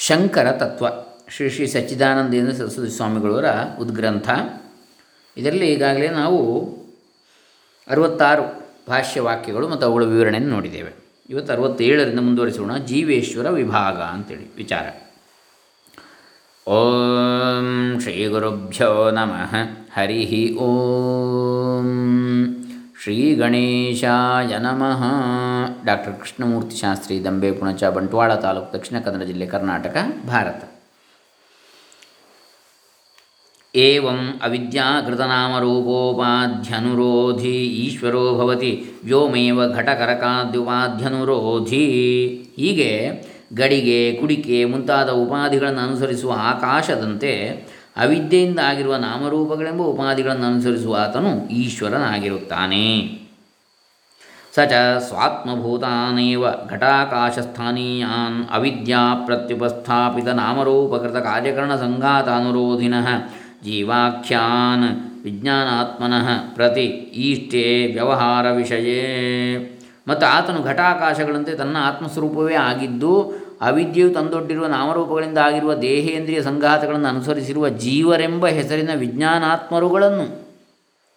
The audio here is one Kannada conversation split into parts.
ಶಂಕರ ತತ್ವ ಶ್ರೀ ಶ್ರೀ ಸಚ್ಚಿದಾನಂದೇಂದ್ರ ಸರಸ್ವತಿ ಸ್ವಾಮಿಗಳವರ ಉದ್ಗ್ರಂಥ. ಇದರಲ್ಲಿ ಈಗಾಗಲೇ ನಾವು ಅರವತ್ತಾರು ಭಾಷ್ಯ ವಾಕ್ಯಗಳು ಮತ್ತು ಅವುಗಳ ವಿವರಣೆಯನ್ನು ನೋಡಿದ್ದೇವೆ. ಇವತ್ತು ಅರವತ್ತೇಳರಿಂದ ಮುಂದುವರಿಸೋಣ. ಜೀವೇಶ್ವರ ವಿಭಾಗ ಅಂತೇಳಿ ವಿಚಾರ. ಓಂ ಶ್ರೀ ಗುರುಭ್ಯೋ ನಮಃ. ಹರಿ ಓಂ. ಶ್ರೀ ಗಣೇಶಾಯ ನಮಃ. ಡಾಕ್ಟರ್ ಕೃಷ್ಣಮೂರ್ತಿ ಶಾಸ್ತ್ರಿ, ದಂಬೆ, ಪುಣಚ, ಬಂಟ್ವಾಳ ತಾಲೂಕು ದಕ್ಷಿಣ ಕನ್ನಡ ಜಿಲ್ಲೆ ಕರ್ನಾಟಕ, ಭಾರತ. ಏವಂ ಅವಿದ್ಯಾಕೃತನಾಮರೂಪೋಪಾಧ್ಯನುರೋಧಿ, ಈಶ್ವರೋ ಭವತಿ, ವ್ಯೋಮೇವ ಘಟಕರಕಾದ್ಯುಪಾಧ್ಯನುರೋಧಿ. ಹೀಗೆ ಗಡಿಗೆ ಕುಡಿಕೆ ಮುಂತಾದ ಉಪಾಧಿಗಳನ್ನು ಅನುಸರಿಸುವ ಆಕಾಶದಂತೆ ಅವಿದ್ಯೆಯಿಂದ ಆಗಿರುವ ನಾಮರೂಪಗಳೆಂಬ ಉಪಾಧಿಗಳನ್ನು ಅನುಸರಿಸುವ ಆತನು ಈಶ್ವರನಾಗಿರುತ್ತಾನೆ. ಸ ಚ ಸ್ವಾತ್ಮಭೂತಾನೇವ ಘಟಾಕಾಶಸ್ಥಾನೀಯಾನ್ ಅವಿದ್ಯಾ ಪ್ರತ್ಯುಪಸ್ಥಾಪಿತ ನಾಮರೂಪಕೃತ ಕಾರ್ಯಕರಣ ಸಂಘಾತಾನುರೋಧಿನಃ ಜೀವಾಖ್ಯಾನ್ ವಿಜ್ಞಾನಾತ್ಮನಃ ಪ್ರತಿ ಈಷ್ಟೇ ವ್ಯವಹಾರ ವಿಷಯೇ ಮತ್ತು ಆತನು ಘಟಾಕಾಶಗಳಂತೆ ತನ್ನ ಆತ್ಮಸ್ವರೂಪವೇ ಆಗಿದ್ದು ಅವಿದ್ಯೆಯು ತಂದೊಡ್ಡಿರುವ ನಾಮರೂಪಗಳಿಂದ ಆಗಿರುವ ದೇಹೇಂದ್ರಿಯ ಸಂಘಾತಗಳನ್ನು ಅನುಸರಿಸಿರುವ ಜೀವರೆಂಬ ಹೆಸರಿನ ವಿಜ್ಞಾನಾತ್ಮರುಗಳನ್ನು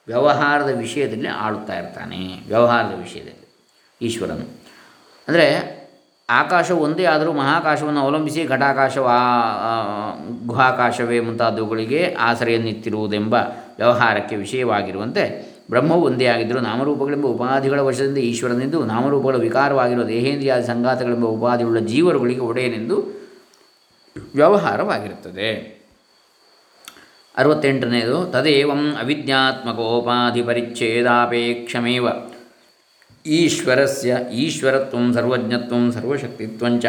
ವ್ಯವಹಾರದ ವಿಷಯದಲ್ಲಿ ಆಳುತ್ತಾ ಇರ್ತಾನೆ, ವ್ಯವಹಾರದ ವಿಷಯದಲ್ಲಿ ಈಶ್ವರನು. ಅಂದರೆ ಆಕಾಶ ಒಂದೇ ಆದರೂ ಮಹಾಕಾಶವನ್ನು ಅವಲಂಬಿಸಿ ಘಟಾಕಾಶವಾ ಗುಹಾಕಾಶವೇ ಮುಂತಾದವುಗಳಿಗೆ ಆಸರೆಯನ್ನಿತ್ತಿರುವುದೆಂಬ ವ್ಯವಹಾರಕ್ಕೆ ವಿಷಯವಾಗಿರುವಂತೆ ಬ್ರಹ್ಮವು ಒಂದೇ ಆಗಿದ್ದರೂ ನಾಮರೂಪಗಳೆಂಬ ಉಪಾಧಿಗಳ ವಶದಿಂದ ಈಶ್ವರನೆಂದು ನಾಮರೂಪಗಳ ವಿಕಾರವಾಗಿರುವ ದೇಹೇಂದ್ರಿಯಾದ ಸಂಘಾತಗಳೆಂಬ ಉಪಾಧಿಯುಳ್ಳ ಜೀವರುಗಳಿಗೆ ಒಡೆಯನೆಂದು ವ್ಯವಹಾರವಾಗಿರುತ್ತದೆ. ಅರವತ್ತೆಂಟನೇದು ತದೇವಂ ಅವಿದ್ಯಾತ್ಮಕೋಪಾಧಿ ಪರಿಚ್ಛೇದಾಪೇಕ್ಷಮೇವ ಈಶ್ವರಸ್ಯ ಈಶ್ವರತ್ವಂ ಸರ್ವಜ್ಞತ್ವಂ ಸರ್ವಶಕ್ತಿತ್ವಂಚ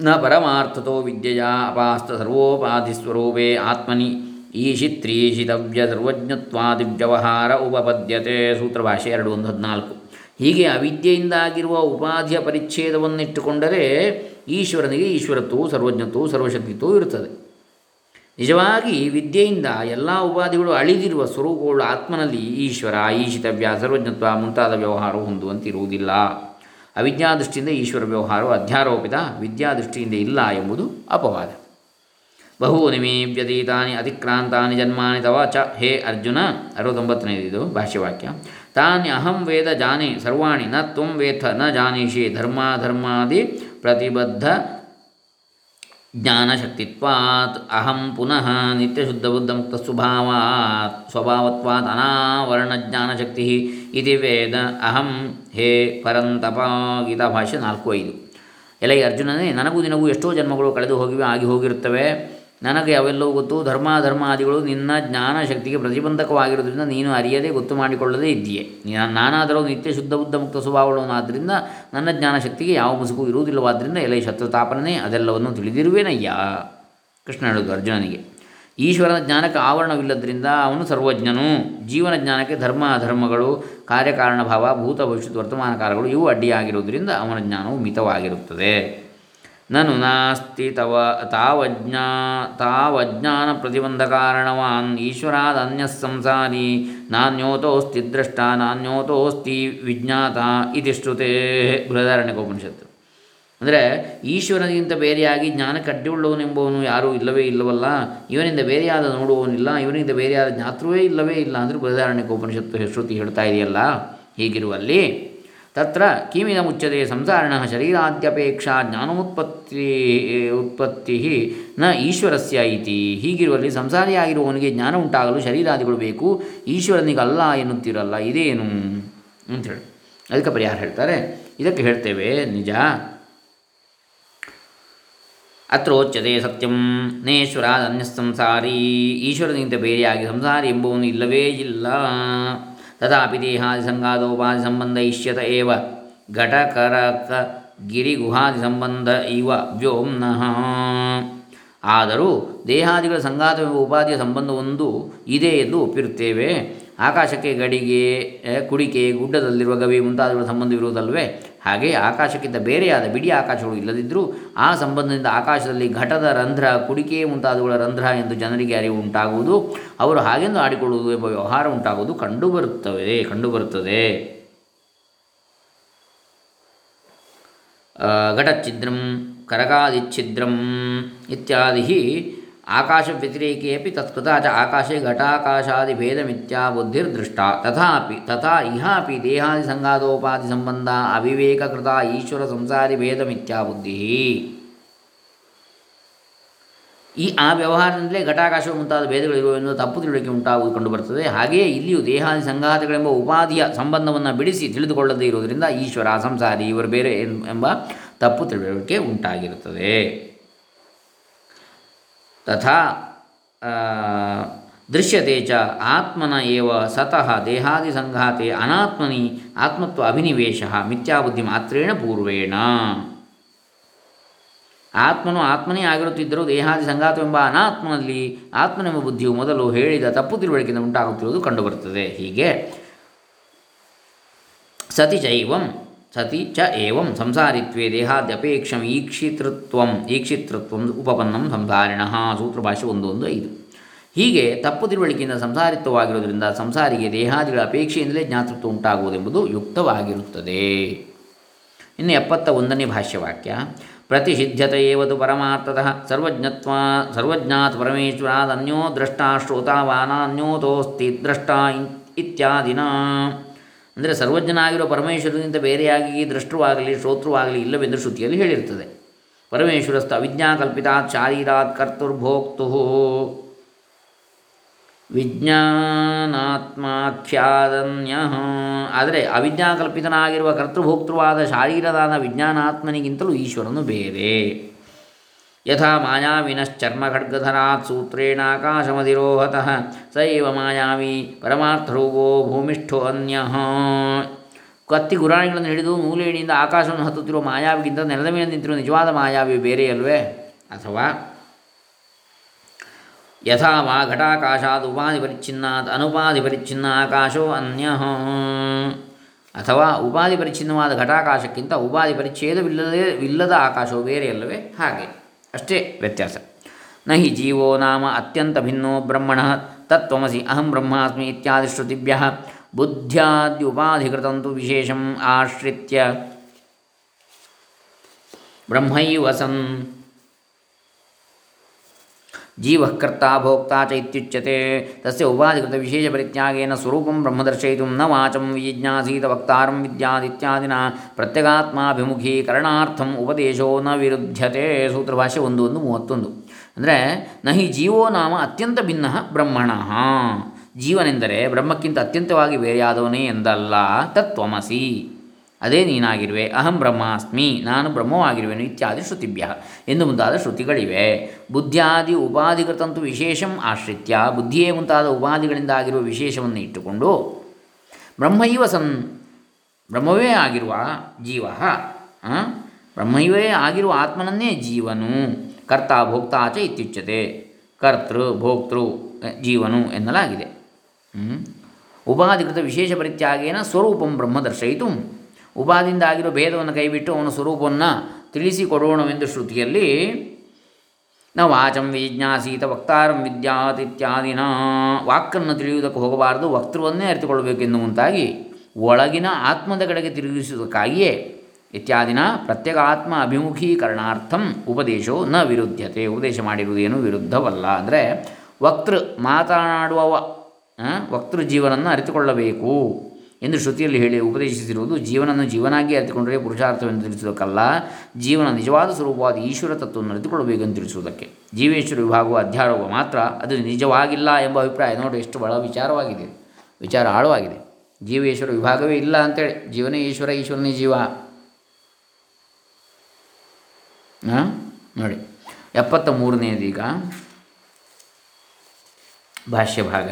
ನ ಪರಮಾರ್ಥತೋ ವಿದ್ಯೆಯ ಅಪಾಸ್ತ ಸರ್ವೋಪಾಧಿಸ್ವರೂಪೇ ಆತ್ಮನಿ ಈಶಿತ್ರೀಶಿತವ್ಯ ಸರ್ವಜ್ಞತ್ವಾದಿವ್ಯವಹಾರ ಉಪಪದ್ಯತೆ. ಸೂತ್ರಭಾಷೆ ಎರಡು ಒಂದು ಹದಿನಾಲ್ಕು. ಹೀಗೆ ಅವಿದ್ಯೆಯಿಂದಾಗಿರುವ ಉಪಾಧಿಯ ಪರಿಚ್ಛೇದವನ್ನಿಟ್ಟುಕೊಂಡರೆ ಈಶ್ವರನಿಗೆ ಈಶ್ವರತ್ವವು, ಸರ್ವಜ್ಞತ್ವವು, ಸರ್ವಶಕ್ತಿತ್ವವು ಇರುತ್ತದೆ. ನಿಜವಾಗಿ ವಿದ್ಯೆಯಿಂದ ಎಲ್ಲ ಉಪಾಧಿಗಳು ಅಳಿದಿರುವ ಸ್ವರೂಪಗಳು ಆತ್ಮನಲ್ಲಿ ಈಶ್ವರ, ಈಶಿತವ್ಯ, ಸರ್ವಜ್ಞತ್ವ ಮುಂತಾದ ವ್ಯವಹಾರವು ಹೊಂದುವಂತಿರುವುದಿಲ್ಲ. ಅವಿದ್ಯಾದೃಷ್ಟಿಯಿಂದ ಈಶ್ವರ ವ್ಯವಹಾರವು ಅಧ್ಯಾರೋಪಿತ, ವಿದ್ಯಾದೃಷ್ಟಿಯಿಂದ ಇಲ್ಲ ಎಂಬುದು ಅಪವಾದ. ಬಹೂನಿ ಮೀ ವ್ಯತೀತಾನಿ ಅತಿಕ್ರಾಂತಾನಿ ಜನ್ಮಾನಿ ತವ ಚ. ಹೇ ಅರ್ಜುನ ಅರವತ್ತೊಂಬತ್ತನೇದು ಇದು ಭಾಷ್ಯವಾಕ್ಯ. ತಾನಿ ಅಹಂ ವೇದ ಜಾನಿ ಸರ್ವಾಣಿ ನ ತ್ವಂ ವೇಥ ನ ಜಾನೀಷಿ ಧರ್ಮಾಧರ್ಮಾದಿ ಪ್ರತಿಬದ್ಧ ಜ್ಞಾನಶಕ್ತಿತ್ವಾತ್. ಅಹಂ ಪುನಃ ನಿತ್ಯಶುದ್ಧಬುದ್ಧಮುಕ್ತ ಸ್ವಭಾವಾತ್ ಸ್ವಭಾವತ್ವಾತ್ ಅನಾವರಣ ಜ್ಞಾನಶಕ್ತಿ ಇತಿ ವೇದ ಅಹಂ ಹೇ ಪರಂತಪ ಗೀತಾ ಭಾಷೆ ನಾಲ್ಕು ಐದು. ಎಲೈ ಅರ್ಜುನನೇ, ನನಗೂ ದಿನವೂ ಎಷ್ಟೋ ಜನ್ಮಗಳು ಕಳೆದು ಹೋಗಿವೆ, ಆಗಿ ಹೋಗಿರುತ್ತವೆ. ನನಗೆ ಅವೆಲ್ಲವೂ ಗೊತ್ತು. ಧರ್ಮಾಧರ್ಮಾದಿಗಳು ನಿನ್ನ ಜ್ಞಾನ ಶಕ್ತಿಗೆ ಪ್ರತಿಬಂಧಕವಾಗಿರುವುದರಿಂದ ನೀನು ಅರಿಯದೆ ಗೊತ್ತು ಮಾಡಿಕೊಳ್ಳದೇ ಇದ್ದೀಯೆ. ನಾನಾದರೂ ನಿತ್ಯ ಶುದ್ಧ ಬುದ್ಧ ಮುಕ್ತ ಸ್ವಭಾವಗಳನ್ನಾದ್ದರಿಂದ ನನ್ನ ಜ್ಞಾನ ಶಕ್ತಿಗೆ ಯಾವ ಮುಸುಕು ಇರುವುದಿಲ್ಲವಾದ್ದರಿಂದ ಎಲೆ ಶತ್ರುತಾಪನೇ ಅದೆಲ್ಲವನ್ನು ತಿಳಿದಿರುವೇನಯ್ಯ. ಕೃಷ್ಣ ಹೇಳೋದು ಅರ್ಜುನನಿಗೆ. ಈಶ್ವರನ ಜ್ಞಾನಕ್ಕೆ ಆವರಣವಿಲ್ಲದ್ರಿಂದ ಅವನು ಸರ್ವಜ್ಞನು. ಜೀವನ ಜ್ಞಾನಕ್ಕೆ ಧರ್ಮ, ಅಧರ್ಮಗಳು, ಕಾರ್ಯಕಾರಣ ಭಾವ, ಭೂತ ಭವಿಷ್ಯದ ವರ್ತಮಾನ ಕಾಲಗಳು ಇವು ಅಡ್ಡಿಯಾಗಿರುವುದರಿಂದ ಅವನ ಜ್ಞಾನವು ಮಿತವಾಗಿರುತ್ತದೆ. ನನು ನಾಸ್ತಿ ತವ, ತಾವಜ್ಞಾ, ತಾವಜ್ಞಾನ ಪ್ರತಿಬಂಧ ಕಾರಣವಾನ್ ಈಶ್ವರಾದನ್ಯ ಸಂಸಾರಿ ನಾನ್ಯೋತೋಸ್ತಿ ದ್ರಷ್ಟ, ನಾನ್ಯೋತೋಸ್ತಿ ವಿಜ್ಞಾತ ಇತಿ ಶ್ರುತೇ ಬೃಹದಾರಣ್ಯಕೋಪನಿಷತ್ತು. ಅಂದರೆ ಈಶ್ವರನಿಗಿಂತ ಬೇರೆಯಾಗಿ ಜ್ಞಾನಕ್ಕೆ ಅಡ್ಡಿಯುಳ್ಳವನೆಂಬವನು ಯಾರೂ ಇಲ್ಲವೇ ಇಲ್ಲವಲ್ಲ, ಇವನಿಂದ ಬೇರೆಯಾದ ನೋಡುವವನಿಲ್ಲ ಇವನಿಂದ ಬೇರೆಯಾದ ಜ್ಞಾತೃವೇ ಇಲ್ಲವೇ ಇಲ್ಲ ಅಂದರೆ ಬೃಹದಾರಣ್ಯಕೋಪನಿಷತ್ತು ಶ್ರುತಿ ಹೇಳ್ತಾ ಇದೆಯಲ್ಲ? ಹೀಗಿರುವಲ್ಲಿ ತತ್ರ ಕೀಮಿನ ಮುಚ್ಚದೆ ಸಂಸಾರಿಣ ಶರೀರಾದ್ಯಪೇಕ್ಷಾ ಜ್ಞಾನೋತ್ಪತ್ತಿ, ಉತ್ಪತ್ತಿ ನ ಈಶ್ವರಸ್ಯ ಇತಿ. ಹೀಗಿರುವಲ್ಲಿ ಸಂಸಾರಿಯಾಗಿರುವವನಿಗೆ ಜ್ಞಾನ ಉಂಟಾಗಲು ಶರೀರಾದಿಗಳು ಬೇಕು, ಈಶ್ವರನಿಗಲ್ಲ ಎನ್ನುತ್ತಿರಲ್ಲ, ಇದೇನು? ಅಂಥೇಳಿ ಅದಕ್ಕೆ ಪರಿಹಾರ ಹೇಳ್ತಾರೆ. ಇದಕ್ಕೆ ಹೇಳ್ತೇವೆ, ನಿಜ. ಅತ್ರೋಚ್ಯತೆ ಸತ್ಯಂ ನೇಶ್ವರಾದ ಅನ್ಯ ಸಂಸಾರಿ ಈಶ್ವರನಿಗಿಂತ ಬೇರೆಯಾಗಿ ಸಂಸಾರಿ ಎಂಬುವನು ಇಲ್ಲವೇ ಇಲ್ಲ. ತಥಾಪಿ ಸಂಬಂಧ ಇಷ್ಯತ ಏವ ಘಟಕರಕ ಗಿರಿಗುಹಾದಿ ಸಂಬಂಧ ಇವ ವ್ಯೋಮ್ನಃ ಆದರೂ ದೇಹಾದಿಗಳ ಸಂಗಾತ ಉಪಾಧಿಯ ಸಂಬಂಧವೊಂದು ಇದೆ ಎಂದು ಒಪ್ಪಿರುತ್ತೇವೆ ಆಕಾಶಕ್ಕೆ ಗಡಿಗೆ ಕುಡಿಕೆ, ಗುಡ್ಡದಲ್ಲಿರುವ ಗವಿ ಮುಂತಾದವುಗಳ ಸಂಬಂಧವಿರುವುದಲ್ವೇ ಹಾಗೆ ಆಕಾಶಕ್ಕಿಂತ ಬೇರೆಯಾದ ಬಿಡಿ ಆಕಾಶಗಳು ಇಲ್ಲದಿದ್ದರೂ ಆ ಸಂಬಂಧದಿಂದ ಆಕಾಶದಲ್ಲಿ ಘಟದ ರಂಧ್ರ, ಕುಡಿಕೆ ಮುಂತಾದವುಗಳ ರಂಧ್ರ ಎಂದು ಜನರಿಗೆ ಅರಿವು ಉಂಟಾಗುವುದು. ಅವರು ಹಾಗೆಂದು ಆಡಿಕೊಳ್ಳುವುದು ಎಂಬ ವ್ಯವಹಾರ ಉಂಟಾಗುವುದು ಕಂಡುಬರುತ್ತವೆ ಕಂಡುಬರುತ್ತದೆ ಘಟಚ್ಛಿದ್ರಂ ಕರಕಾದಿಚ್ಛಿದ್ರಂ ಇತ್ಯಾದಿ ಆಕಾಶವ್ಯತಿರೇಕೆ ಅಪಿ ತತ್ಕೃತಾ ಚ ಆಕಾಶೆ ಮಿಥ್ಯಾ ಬುದ್ಧಿರ್ದೃಷ್ಟ ತಥಾಪಿ ತಥಾ ಇಹಾಪಿ ದೇಹಾದಿ ಸಂಘಾತೋಪಾಧಿ ಸಂಬಂಧ ಅವಿವೇಕಕೃತ ಈಶ್ವರ ಸಂಸಾರಿ ಭೇದಮಿತ್ಯಾ ಬುದ್ಧಿ ಈ ಆ ವ್ಯವಹಾರದಿಂದಲೇ ಘಟಾಕಾಶವು ಮುಂತಾದ ಭೇದಗಳಿರುವ ಎಂದು ತಪ್ಪು ತಿಳುವಳಿಕೆ ಉಂಟಾಗುವುದು ಕಂಡುಬರುತ್ತದೆ ಹಾಗೆಯೇ ಇಲ್ಲಿಯೂ ದೇಹಾದಿ ಸಂಘಾತಗಳೆಂಬ ಉಪಾಧಿಯ ಸಂಬಂಧವನ್ನು ಬಿಡಿಸಿ ತಿಳಿದುಕೊಳ್ಳದೇ ಇರುವುದರಿಂದ ಈಶ್ವರ ಸಂಸಾರಿ ಇವರು ಬೇರೆ ಎಂಬ ತಪ್ಪು ತಿಳುವಳಿಕೆ ಉಂಟಾಗಿರುತ್ತದೆ ತಥಾ ದೃಶ್ಯತೆ ಚ ಆತ್ಮನ ಏವ ಸತಃ ದೇಹಾದಿ ಸಂಘಾತೆ ಅನಾತ್ಮನಿ ಆತ್ಮತ್ವ ಅಭಿನಿವೇಶ ಮಿಥ್ಯಾಬುದ್ಧಿ ಮಾತ್ರೇಣ ಪೂರ್ವೇಣ ಆತ್ಮನು ಆತ್ಮನೇ ಆಗಿರುತ್ತಿದ್ದರೂ ದೇಹಾದಿ ಸಂಘಾತವೆಂಬ ಅನಾತ್ಮನಲ್ಲಿ ಆತ್ಮನೆಂಬ ಬುದ್ಧಿಯು ಮೊದಲು ಹೇಳಿದ ತಪ್ಪು ತಿಳುವಳಿಕೆಯಿಂದ ಉಂಟಾಗುತ್ತಿರುವುದು ಕಂಡುಬರುತ್ತದೆ. ಹೀಗೆ ಸತಿ ಚೈವಂ ಸತಿ ಚ ಏವಂ ಸಂಸಾರಿತ್ವೇ ದೇಹಾದ್ಯಪೇಕ್ಷಂ ಈಕ್ಷಿತೃತ್ವಂ ಈಕ್ಷಿತೃತ್ವಂ ಉಪಪನ್ನಂ ಸೂತ್ರ ಭಾಷೆ ಒಂದು ಒಂದು ಐದು ಹೀಗೆ ತಪ್ಪು ತಿಳುವಳಿಕೆಯಿಂದ ಸಂಸಾರಿತ್ವವಾಗಿರುವುದರಿಂದ ಸಂಸಾರಿಗೆ ದೇಹಾದಿಗಳ ಅಪೇಕ್ಷೆಯಿಂದಲೇ ಜ್ಞಾತೃತ್ವ ಉಂಟಾಗುವುದೆಂಬುದು ಯುಕ್ತವಾಗಿರುತ್ತದೆ. ಇನ್ನು ಎಪ್ಪತ್ತ ಒಂದನೇ ಭಾಷ್ಯವಾಕ್ಯ. ಪ್ರತಿಷಿಧ್ಯತೆಯೇವದು ಪರಮಾರ್ಥತಃ, ಸರ್ವಜ್ಞತ್ವ, ಸರ್ವಜ್ಞಾತ್ ಪರಮೇಶ್ವರಾದನ್ಯೋ ಶ್ರೋತಾವಾನ ಶ್ರೋತಾವಾನಾನ್ಯೋತೋಸ್ತಿ ದ್ರಷ್ಟ ಇತ್ಯಾದಿನ. ಅಂದರೆ ಸರ್ವಜ್ಞನಾಗಿರೋ ಪರಮೇಶ್ವರನಿಂದ ಬೇರೆಯಾಗಿ ದೃಷ್ಟವಾಗಲಿ ಶ್ರೋತೃವಾಗಲಿ ಇಲ್ಲವೆಂದು ಶ್ರುತಿಯಲ್ಲಿ ಹೇಳಿರ್ತದೆ. ಪರಮೇಶ್ವರಸ್ಥ ಅವಿಜ್ಞಾಕಲ್ಪಿತಾತ್ ಶಾರೀರಾತ್ ಕರ್ತುರ್ಭೋಕ್ತು. ವಿಜ್ಞಾನಾತ್ಮಾಖ್ಯಾದನ್ಯ. ಆದರೆ ಅವಿಜ್ಞಾಕಲ್ಪಿತನಾಗಿರುವ ಕರ್ತೃಭೋಕ್ತೃವಾದ ಶಾರೀರದಾದ ವಿಜ್ಞಾನಾತ್ಮನಿಗಿಂತಲೂ ಈಶ್ವರನು ಬೇರೆ. ಯಥಾ ಮಾಯಾವಿನಶ್ಚರ್ಮಖಡ್ಗಧರಾತ್ ಸೂತ್ರೇಣಾಕಾಶಮಧಿರೋಹತಃ ಸ ಏವ ಮಾಯಾವಿ ಪರಮಾರ್ಥರೂಪೋ ಭೂಮಿಷ್ಠೋ ಅನ್ಯ ಕತ್ತಿ ಗುರಾಣಿಗಳನ್ನು ಹಿಡಿದು ಮೂಲೇಣಿಯಿಂದ ಆಕಾಶವನ್ನು ಹತ್ತುತ್ತಿರುವ ಮಾಯಾವಿಗಿಂತ ನೆಲದ ಮೇಲೆ ನಿಂತಿರುವ ನಿಜವಾದ ಮಾಯಾವಿ ಬೇರೆಯಲ್ವೇ ಅಥವಾ ಯಥಾ ವಾ ಘಟಾಕಾಶಾತ್ ಉಪಾಧಿ ಪರಿಚ್ಛಿನ್ನಾತ್ ಅನುಪಾಧಿ ಪರಿಚ್ಛಿನ್ನ ಆಕಾಶೋ ಅನ್ಯ। ಅಥವಾ ಉಪಾಧಿ ಪರಿಚ್ಛಿನ್ನವಾದ ಘಟಾಕಾಶಕ್ಕಿಂತ ಉಪಾಧಿ ಪರಿಚ್ಛೇದವಿಲ್ಲದೆ ಇಲ್ಲದ ಆಕಾಶವು ಬೇರೆಯಲ್ಲವೇ ಹಾಗೆ. ಅಷ್ಟೇ ವ್ಯತ್ಯಾಸ ನ ಹಿ ಜೀವೋ ನಾಮ ಅತ್ಯಂತ ಭಿನ್ನೋ ಬ್ರಹ್ಮಣ ತತ್ವಮಸಿ ಅಹಂ ಬ್ರಹ್ಮಾಸ್ಮಿ ಇತ್ಯಾದಿ ಶ್ರುತಿಭ್ಯ ಬುದ್ಧ್ಯಾದ್ಯುಪಾಧಿಕೃತಂತು ವಿಶೇಷಂ ಆಶ್ರಿತ್ಯ ಬ್ರಹ್ಮೈವ ಸನ್ ಜೀವ ಭೋಕ್ತ ಚ ಇತ್ಯುಚ್ಯತೆ. ತಸ್ಯ ಉಪಾಧಿಕೃತ ವಿಶೇಷ ಪರಿತ್ಯಾಗೇನ ಸ್ವರೂಪಂ ಬ್ರಹ್ಮ ದರ್ಶಯಿತು ನ ವಾಚಂ ವಿಜಿಜ್ಞಾಸೀತ ವಕ್ತಾರಂ ವಿದ್ಯಾದಿತ್ಯಾದಿನ ಪ್ರತ್ಯಗಾತ್ಮಾಭಿಮುಖೀಕರಣಾರ್ಥಂ ಉಪದೇಶೋ ನ ವಿರುದ್ಧತೆ ಸೂತ್ರಭಾಷೆ ಒಂದು ಒಂದು ಮೂವತ್ತೊಂದು. ಅಂದರೆ ನಹಿ ಜೀವೋ ನಾಮ ಅತ್ಯಂತ ಭಿನ್ನ ಬ್ರಹ್ಮಣ. ಜೀವನೆಂದರೆ ಬ್ರಹ್ಮಕ್ಕಿಂತ ಅತ್ಯಂತವಾಗಿ ಬೇರೆಯಾದವನೇ ಎಂದಲ್ಲ. ತತ್ವಮಸಿ. ಅದೇ ನೀನಾಗಿರುವೆ, ಅಹಂ ಬ್ರಹ್ಮಾಸ್ಮಿ, ನಾನು ಬ್ರಹ್ಮವಾಗಿರುವೆನು ಇತ್ಯಾದಿ ಶ್ರುತಿಭ್ಯ ಎಂದು ಮುಂತಾದ ಶ್ರುತಿಗಳಿವೆ ಬುದ್ಧಿಯಾದಿ ಉಪಾಧಿಕೃತಂತು ವಿಶೇಷಂ ಆಶ್ರಿತ್ಯ, ಬುದ್ಧಿಯೇ ಮುಂತಾದ ಉಪಾಧಿಗಳಿಂದ ಆಗಿರುವ ವಿಶೇಷವನ್ನು ಇಟ್ಟುಕೊಂಡು ಬ್ರಹ್ಮೈವ ಸನ್ ಬ್ರಹ್ಮವೇ ಆಗಿರುವ ಜೀವ? ಬ್ರಹ್ಮೈವೇ ಆಗಿರುವ ಆತ್ಮನನ್ನೇ ಜೀವನು, ಕರ್ತ ಭೋಕ್ತಾ ಚ ಇತ್ಯುಚ್ಯತೆ, ಕರ್ತೃ ಭೋಕ್ತೃ ಜೀವನು ಎನ್ನಲಾಗಿದೆ? ಉಪಾಧಿಕೃತ ವಿಶೇಷ ಪರಿತ್ಯಾಗೇನ ಸ್ವರೂಪಂ ಬ್ರಹ್ಮ ದರ್ಶಯಿತು ಉಪಾದಿಯಿಂದ ಆಗಿರೋ ಭೇದವನ್ನು ಕೈಬಿಟ್ಟು ಅವನ ಸ್ವರೂಪವನ್ನು ತಿಳಿಸಿಕೊಡೋಣವೆಂದು ಶ್ರುತಿಯಲ್ಲಿ ನ ವಾಚಂ ವಿಜ್ಞಾಸೀತ ವಕ್ತಾರಂ ವಿದ್ಯಾತ್ ಇತ್ಯಾದಿನ ವಾಕನ್ನು ತಿಳಿಯುವುದಕ್ಕೆ ಹೋಗಬಾರದು, ವಕ್ತೃವನ್ನೇ ಅರಿತುಕೊಳ್ಳಬೇಕೆನ್ನುವಂತಾಗಿ ಒಳಗಿನ ಆತ್ಮದ ಕಡೆಗೆ ತಿರುಗಿಸುವುದಕ್ಕಾಗಿಯೇ ಇತ್ಯಾದಿನ ಪ್ರತ್ಯೇಕಾತ್ಮ ಅಭಿಮುಖೀಕರಣಾರ್ಥಂ ಉಪದೇಶೋ ನ ವಿರುದ್ಧತೆ ಉಪದೇಶ ಮಾಡಿರುವುದೇನು ವಿರುದ್ಧವಲ್ಲ. ಅಂದರೆ ವಕ್ತೃ ಮಾತನಾಡುವವ ವಕ್ತೃ ಜೀವನನ್ನು ಅರಿತುಕೊಳ್ಳಬೇಕು. ಎಂದು ಶ್ರುತಿಯಲ್ಲಿ ಹೇಳಿ ಉಪದೇಶಿಸಿರುವುದು ಜೀವನವನ್ನು ಜೀವನಾಗಿ ಅರಿತುಕೊಂಡರೆ ಪುರುಷಾರ್ಥವೆಂದು ತಿಳಿಸುವುದಕ್ಕಲ್ಲ, ಜೀವನ ನಿಜವಾದ ಸ್ವರೂಪವಾದ ಈಶ್ವರ ತತ್ವವನ್ನು ಅರಿತುಕೊಳ್ಳಬೇಕೆಂದು ತಿಳಿಸುವುದಕ್ಕೆ. ಜೀವೇಶ್ವರ ವಿಭಾಗವು ಅಧ್ಯಾರೋಪ ಮಾತ್ರ, ಅದು ನಿಜವಾಗಿಲ್ಲ ಎಂಬ ಅಭಿಪ್ರಾಯ ನೋಡಿ ಎಷ್ಟು ಬಹಳ ವಿಚಾರವಾಗಿದೆ, ವಿಚಾರ ಆಳವಾಗಿದೆ. ಜೀವೇಶ್ವರ ವಿಭಾಗವೇ ಇಲ್ಲ ಅಂತೇಳಿ, ಜೀವನೇ ಈಶ್ವರ, ಈಶ್ವರನೇ ಜೀವ. ಹಾಂ ನೋಡಿ ಎಪ್ಪತ್ತ ಮೂರನೇದೀಗ ಭಾಷ್ಯ ಭಾಗ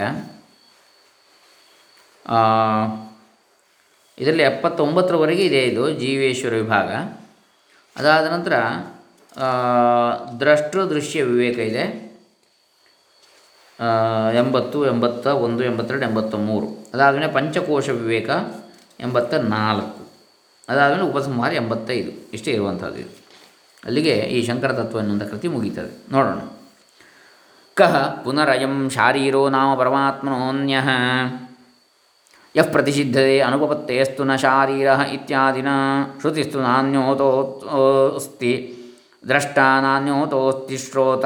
ಇದರಲ್ಲಿ ಎಪ್ಪತ್ತೊಂಬತ್ತರವರೆಗೆ ಇದೆ ಇದು ಜೀವೇಶ್ವರ ವಿಭಾಗ. ಅದಾದ ನಂತರ ದ್ರಷ್ಟೃ ದೃಶ್ಯ ವಿವೇಕ ಇದೆ. ಎಂಬತ್ತು, ಎಂಬತ್ತ, ಒಂದು, ಎಂಬತ್ತೆರಡು ಎಂಬತ್ತ ಮೂರು ಅದಾದಮೇಲೆ ಪಂಚಕೋಶ ವಿವೇಕ ಎಂಬತ್ತ ನಾಲ್ಕು ಅದಾದಮೇಲೆ ಉಪಸಂಹಾರ ಎಂಬತ್ತೈದು. ಇಷ್ಟೇ ಇರುವಂಥದ್ದು ಇದು. ಅಲ್ಲಿಗೆ ಈ ಶಂಕರ ತತ್ವ ಎನ್ನುವಂಥ ಕೃತಿ ಮುಗೀತದೆ. ನೋಡೋಣ. ಕಹ ಪುನರಯಂ ಶಾರೀರೋ ನಾಮ ಪರಮಾತ್ಮನೋನ್ಯ. ಯಃ ಪ್ರತಿಷಿದ್ಧತೆ ಅನುಪಪತ್ತೇಸ್ತು ನ ಶಾರೀರ ಇತ್ಯಾದಿನ ಶ್ರುತಿಸ್ತು ನಾನ್ಯೋತೋಸ್ತಿ ದ್ರಷ್ಟ ನಾನ್ಯೋತೋಸ್ತಿ ಶ್ರೋತ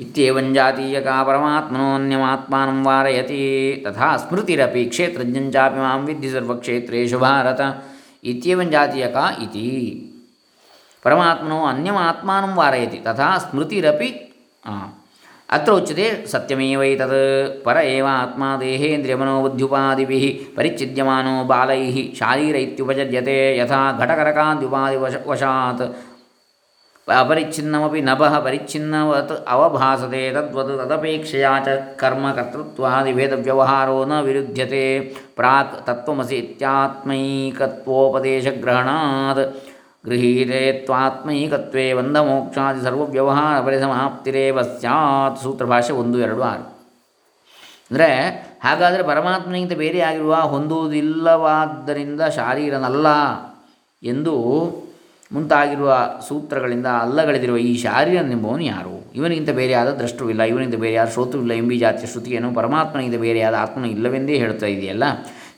ಇತ್ಯೇವಂಜಾತೀಯಕಾ ಪರಮಾತ್ಮನೋನ್ಯಮಾತ್ಮಾನಂ ವಾರಯತಿ ತಥಾ ಸ್ಮೃತಿರಪಿ ಕ್ಷೇತ್ರಜ್ಞಂಚಾಪಿ ಮಾಂ ವಿದ್ಧಿ ಸರ್ವಕ್ಷೇತ್ರೇಷು ಭಾರತ ಇತ್ಯೇವಂಜಾತೀಯಕ ಇತಿ ಪರಮಾತ್ಮನೋ ಅನ್ಯಮಾತ್ಮಾನಂ ವಾರಯತಿ ತಥಾ ಸ್ಮೃತಿರಪಿ ಅತ್ರ ಉಚ್ಯತೆ ಸತ್ಯಮೇವೈತತ್ ಪರ ಏವ ಆತ್ಮ ದೇಹೇಂದ್ರಿಯಮನೋಬುದ್ಧ್ಯುಪಾದಿಭಿ ಪರಿಚ್ಛಿದ್ಯಮಾನೋ ಬಾಲೈ ಶಾರೀರ ಇತ್ಯುಪಜರ್ಯತೆ ಯಥಾ ಘಟಕರಕಾದ್ಯುಪಾದಿ ವಶ ವಶಾತ್ ಅಪರಿಚ್ಛಿನ್ನಮಿ ನಭಃ ಪರಿಚ್ಛಿನ್ನವತ್ ಅವಭಾಸತೆ ತದ್ವತ್ ತದಪೇಕ್ಷೆಯ ಚ ಕರ್ಮ ಕರ್ತೃತ್ವಾದಿ ಕರ್ಮಕರ್ತೃತ್ವಾದಿಭೇದವ್ಯವಹಾರೋ ನ ವಿರುಧ್ಯತೆ ಪ್ರಾಕ್ ತತ್ವಮಸಿ ಇತ್ಯಾತ್ಮೈಕತ್ವೋಪದೇಶಗ್ರಹಣಾತ್ ಗೃಹೀತೆ ತ್ವಾತ್ಮೈಕತ್ವೇ ಬಂಧಮೋಕ್ಷಾದಿ ಸರ್ವವ್ಯವಹಾರ ಪರಿಸಮಾಪ್ತಿರೇವ ಸ್ಯಾತ್ ಸೂತ್ರಭಾಷೆ ಒಂದು, ಎರಡು, ಆರು. ಅಂದರೆ ಹಾಗಾದರೆ ಪರಮಾತ್ಮನಿಗಿಂತ ಬೇರೆಯಾಗಿರುವ ಹೊಂದುವುದಿಲ್ಲವಾದ್ದರಿಂದ ಶಾರೀರನಲ್ಲ ಎಂದು ಮುಂತಾಗಿರುವ ಸೂತ್ರಗಳಿಂದ ಅಲ್ಲಗಳೆದಿರುವ ಈ ಶಾರೀರನೆಂಬವನು ಯಾರು? ಇವನಿಗಿಂತ ಬೇರೆಯಾದ ದ್ರಷ್ಟುವಿಲ್ಲ ಇವನಿಗಿಂತ ಬೇರೆಯಾದ ಶ್ರೋತುವಿಲ್ಲ ಎಂಬಿ ಜಾತಿಯ ಶ್ರುತಿಯನ್ನು ಪರಮಾತ್ಮನಿಗಿಂತ ಬೇರೆಯಾದ ಆತ್ಮನು ಇಲ್ಲವೆಂದೇ ಹೇಳ್ತಾ ಇದೆಯಲ್ಲ?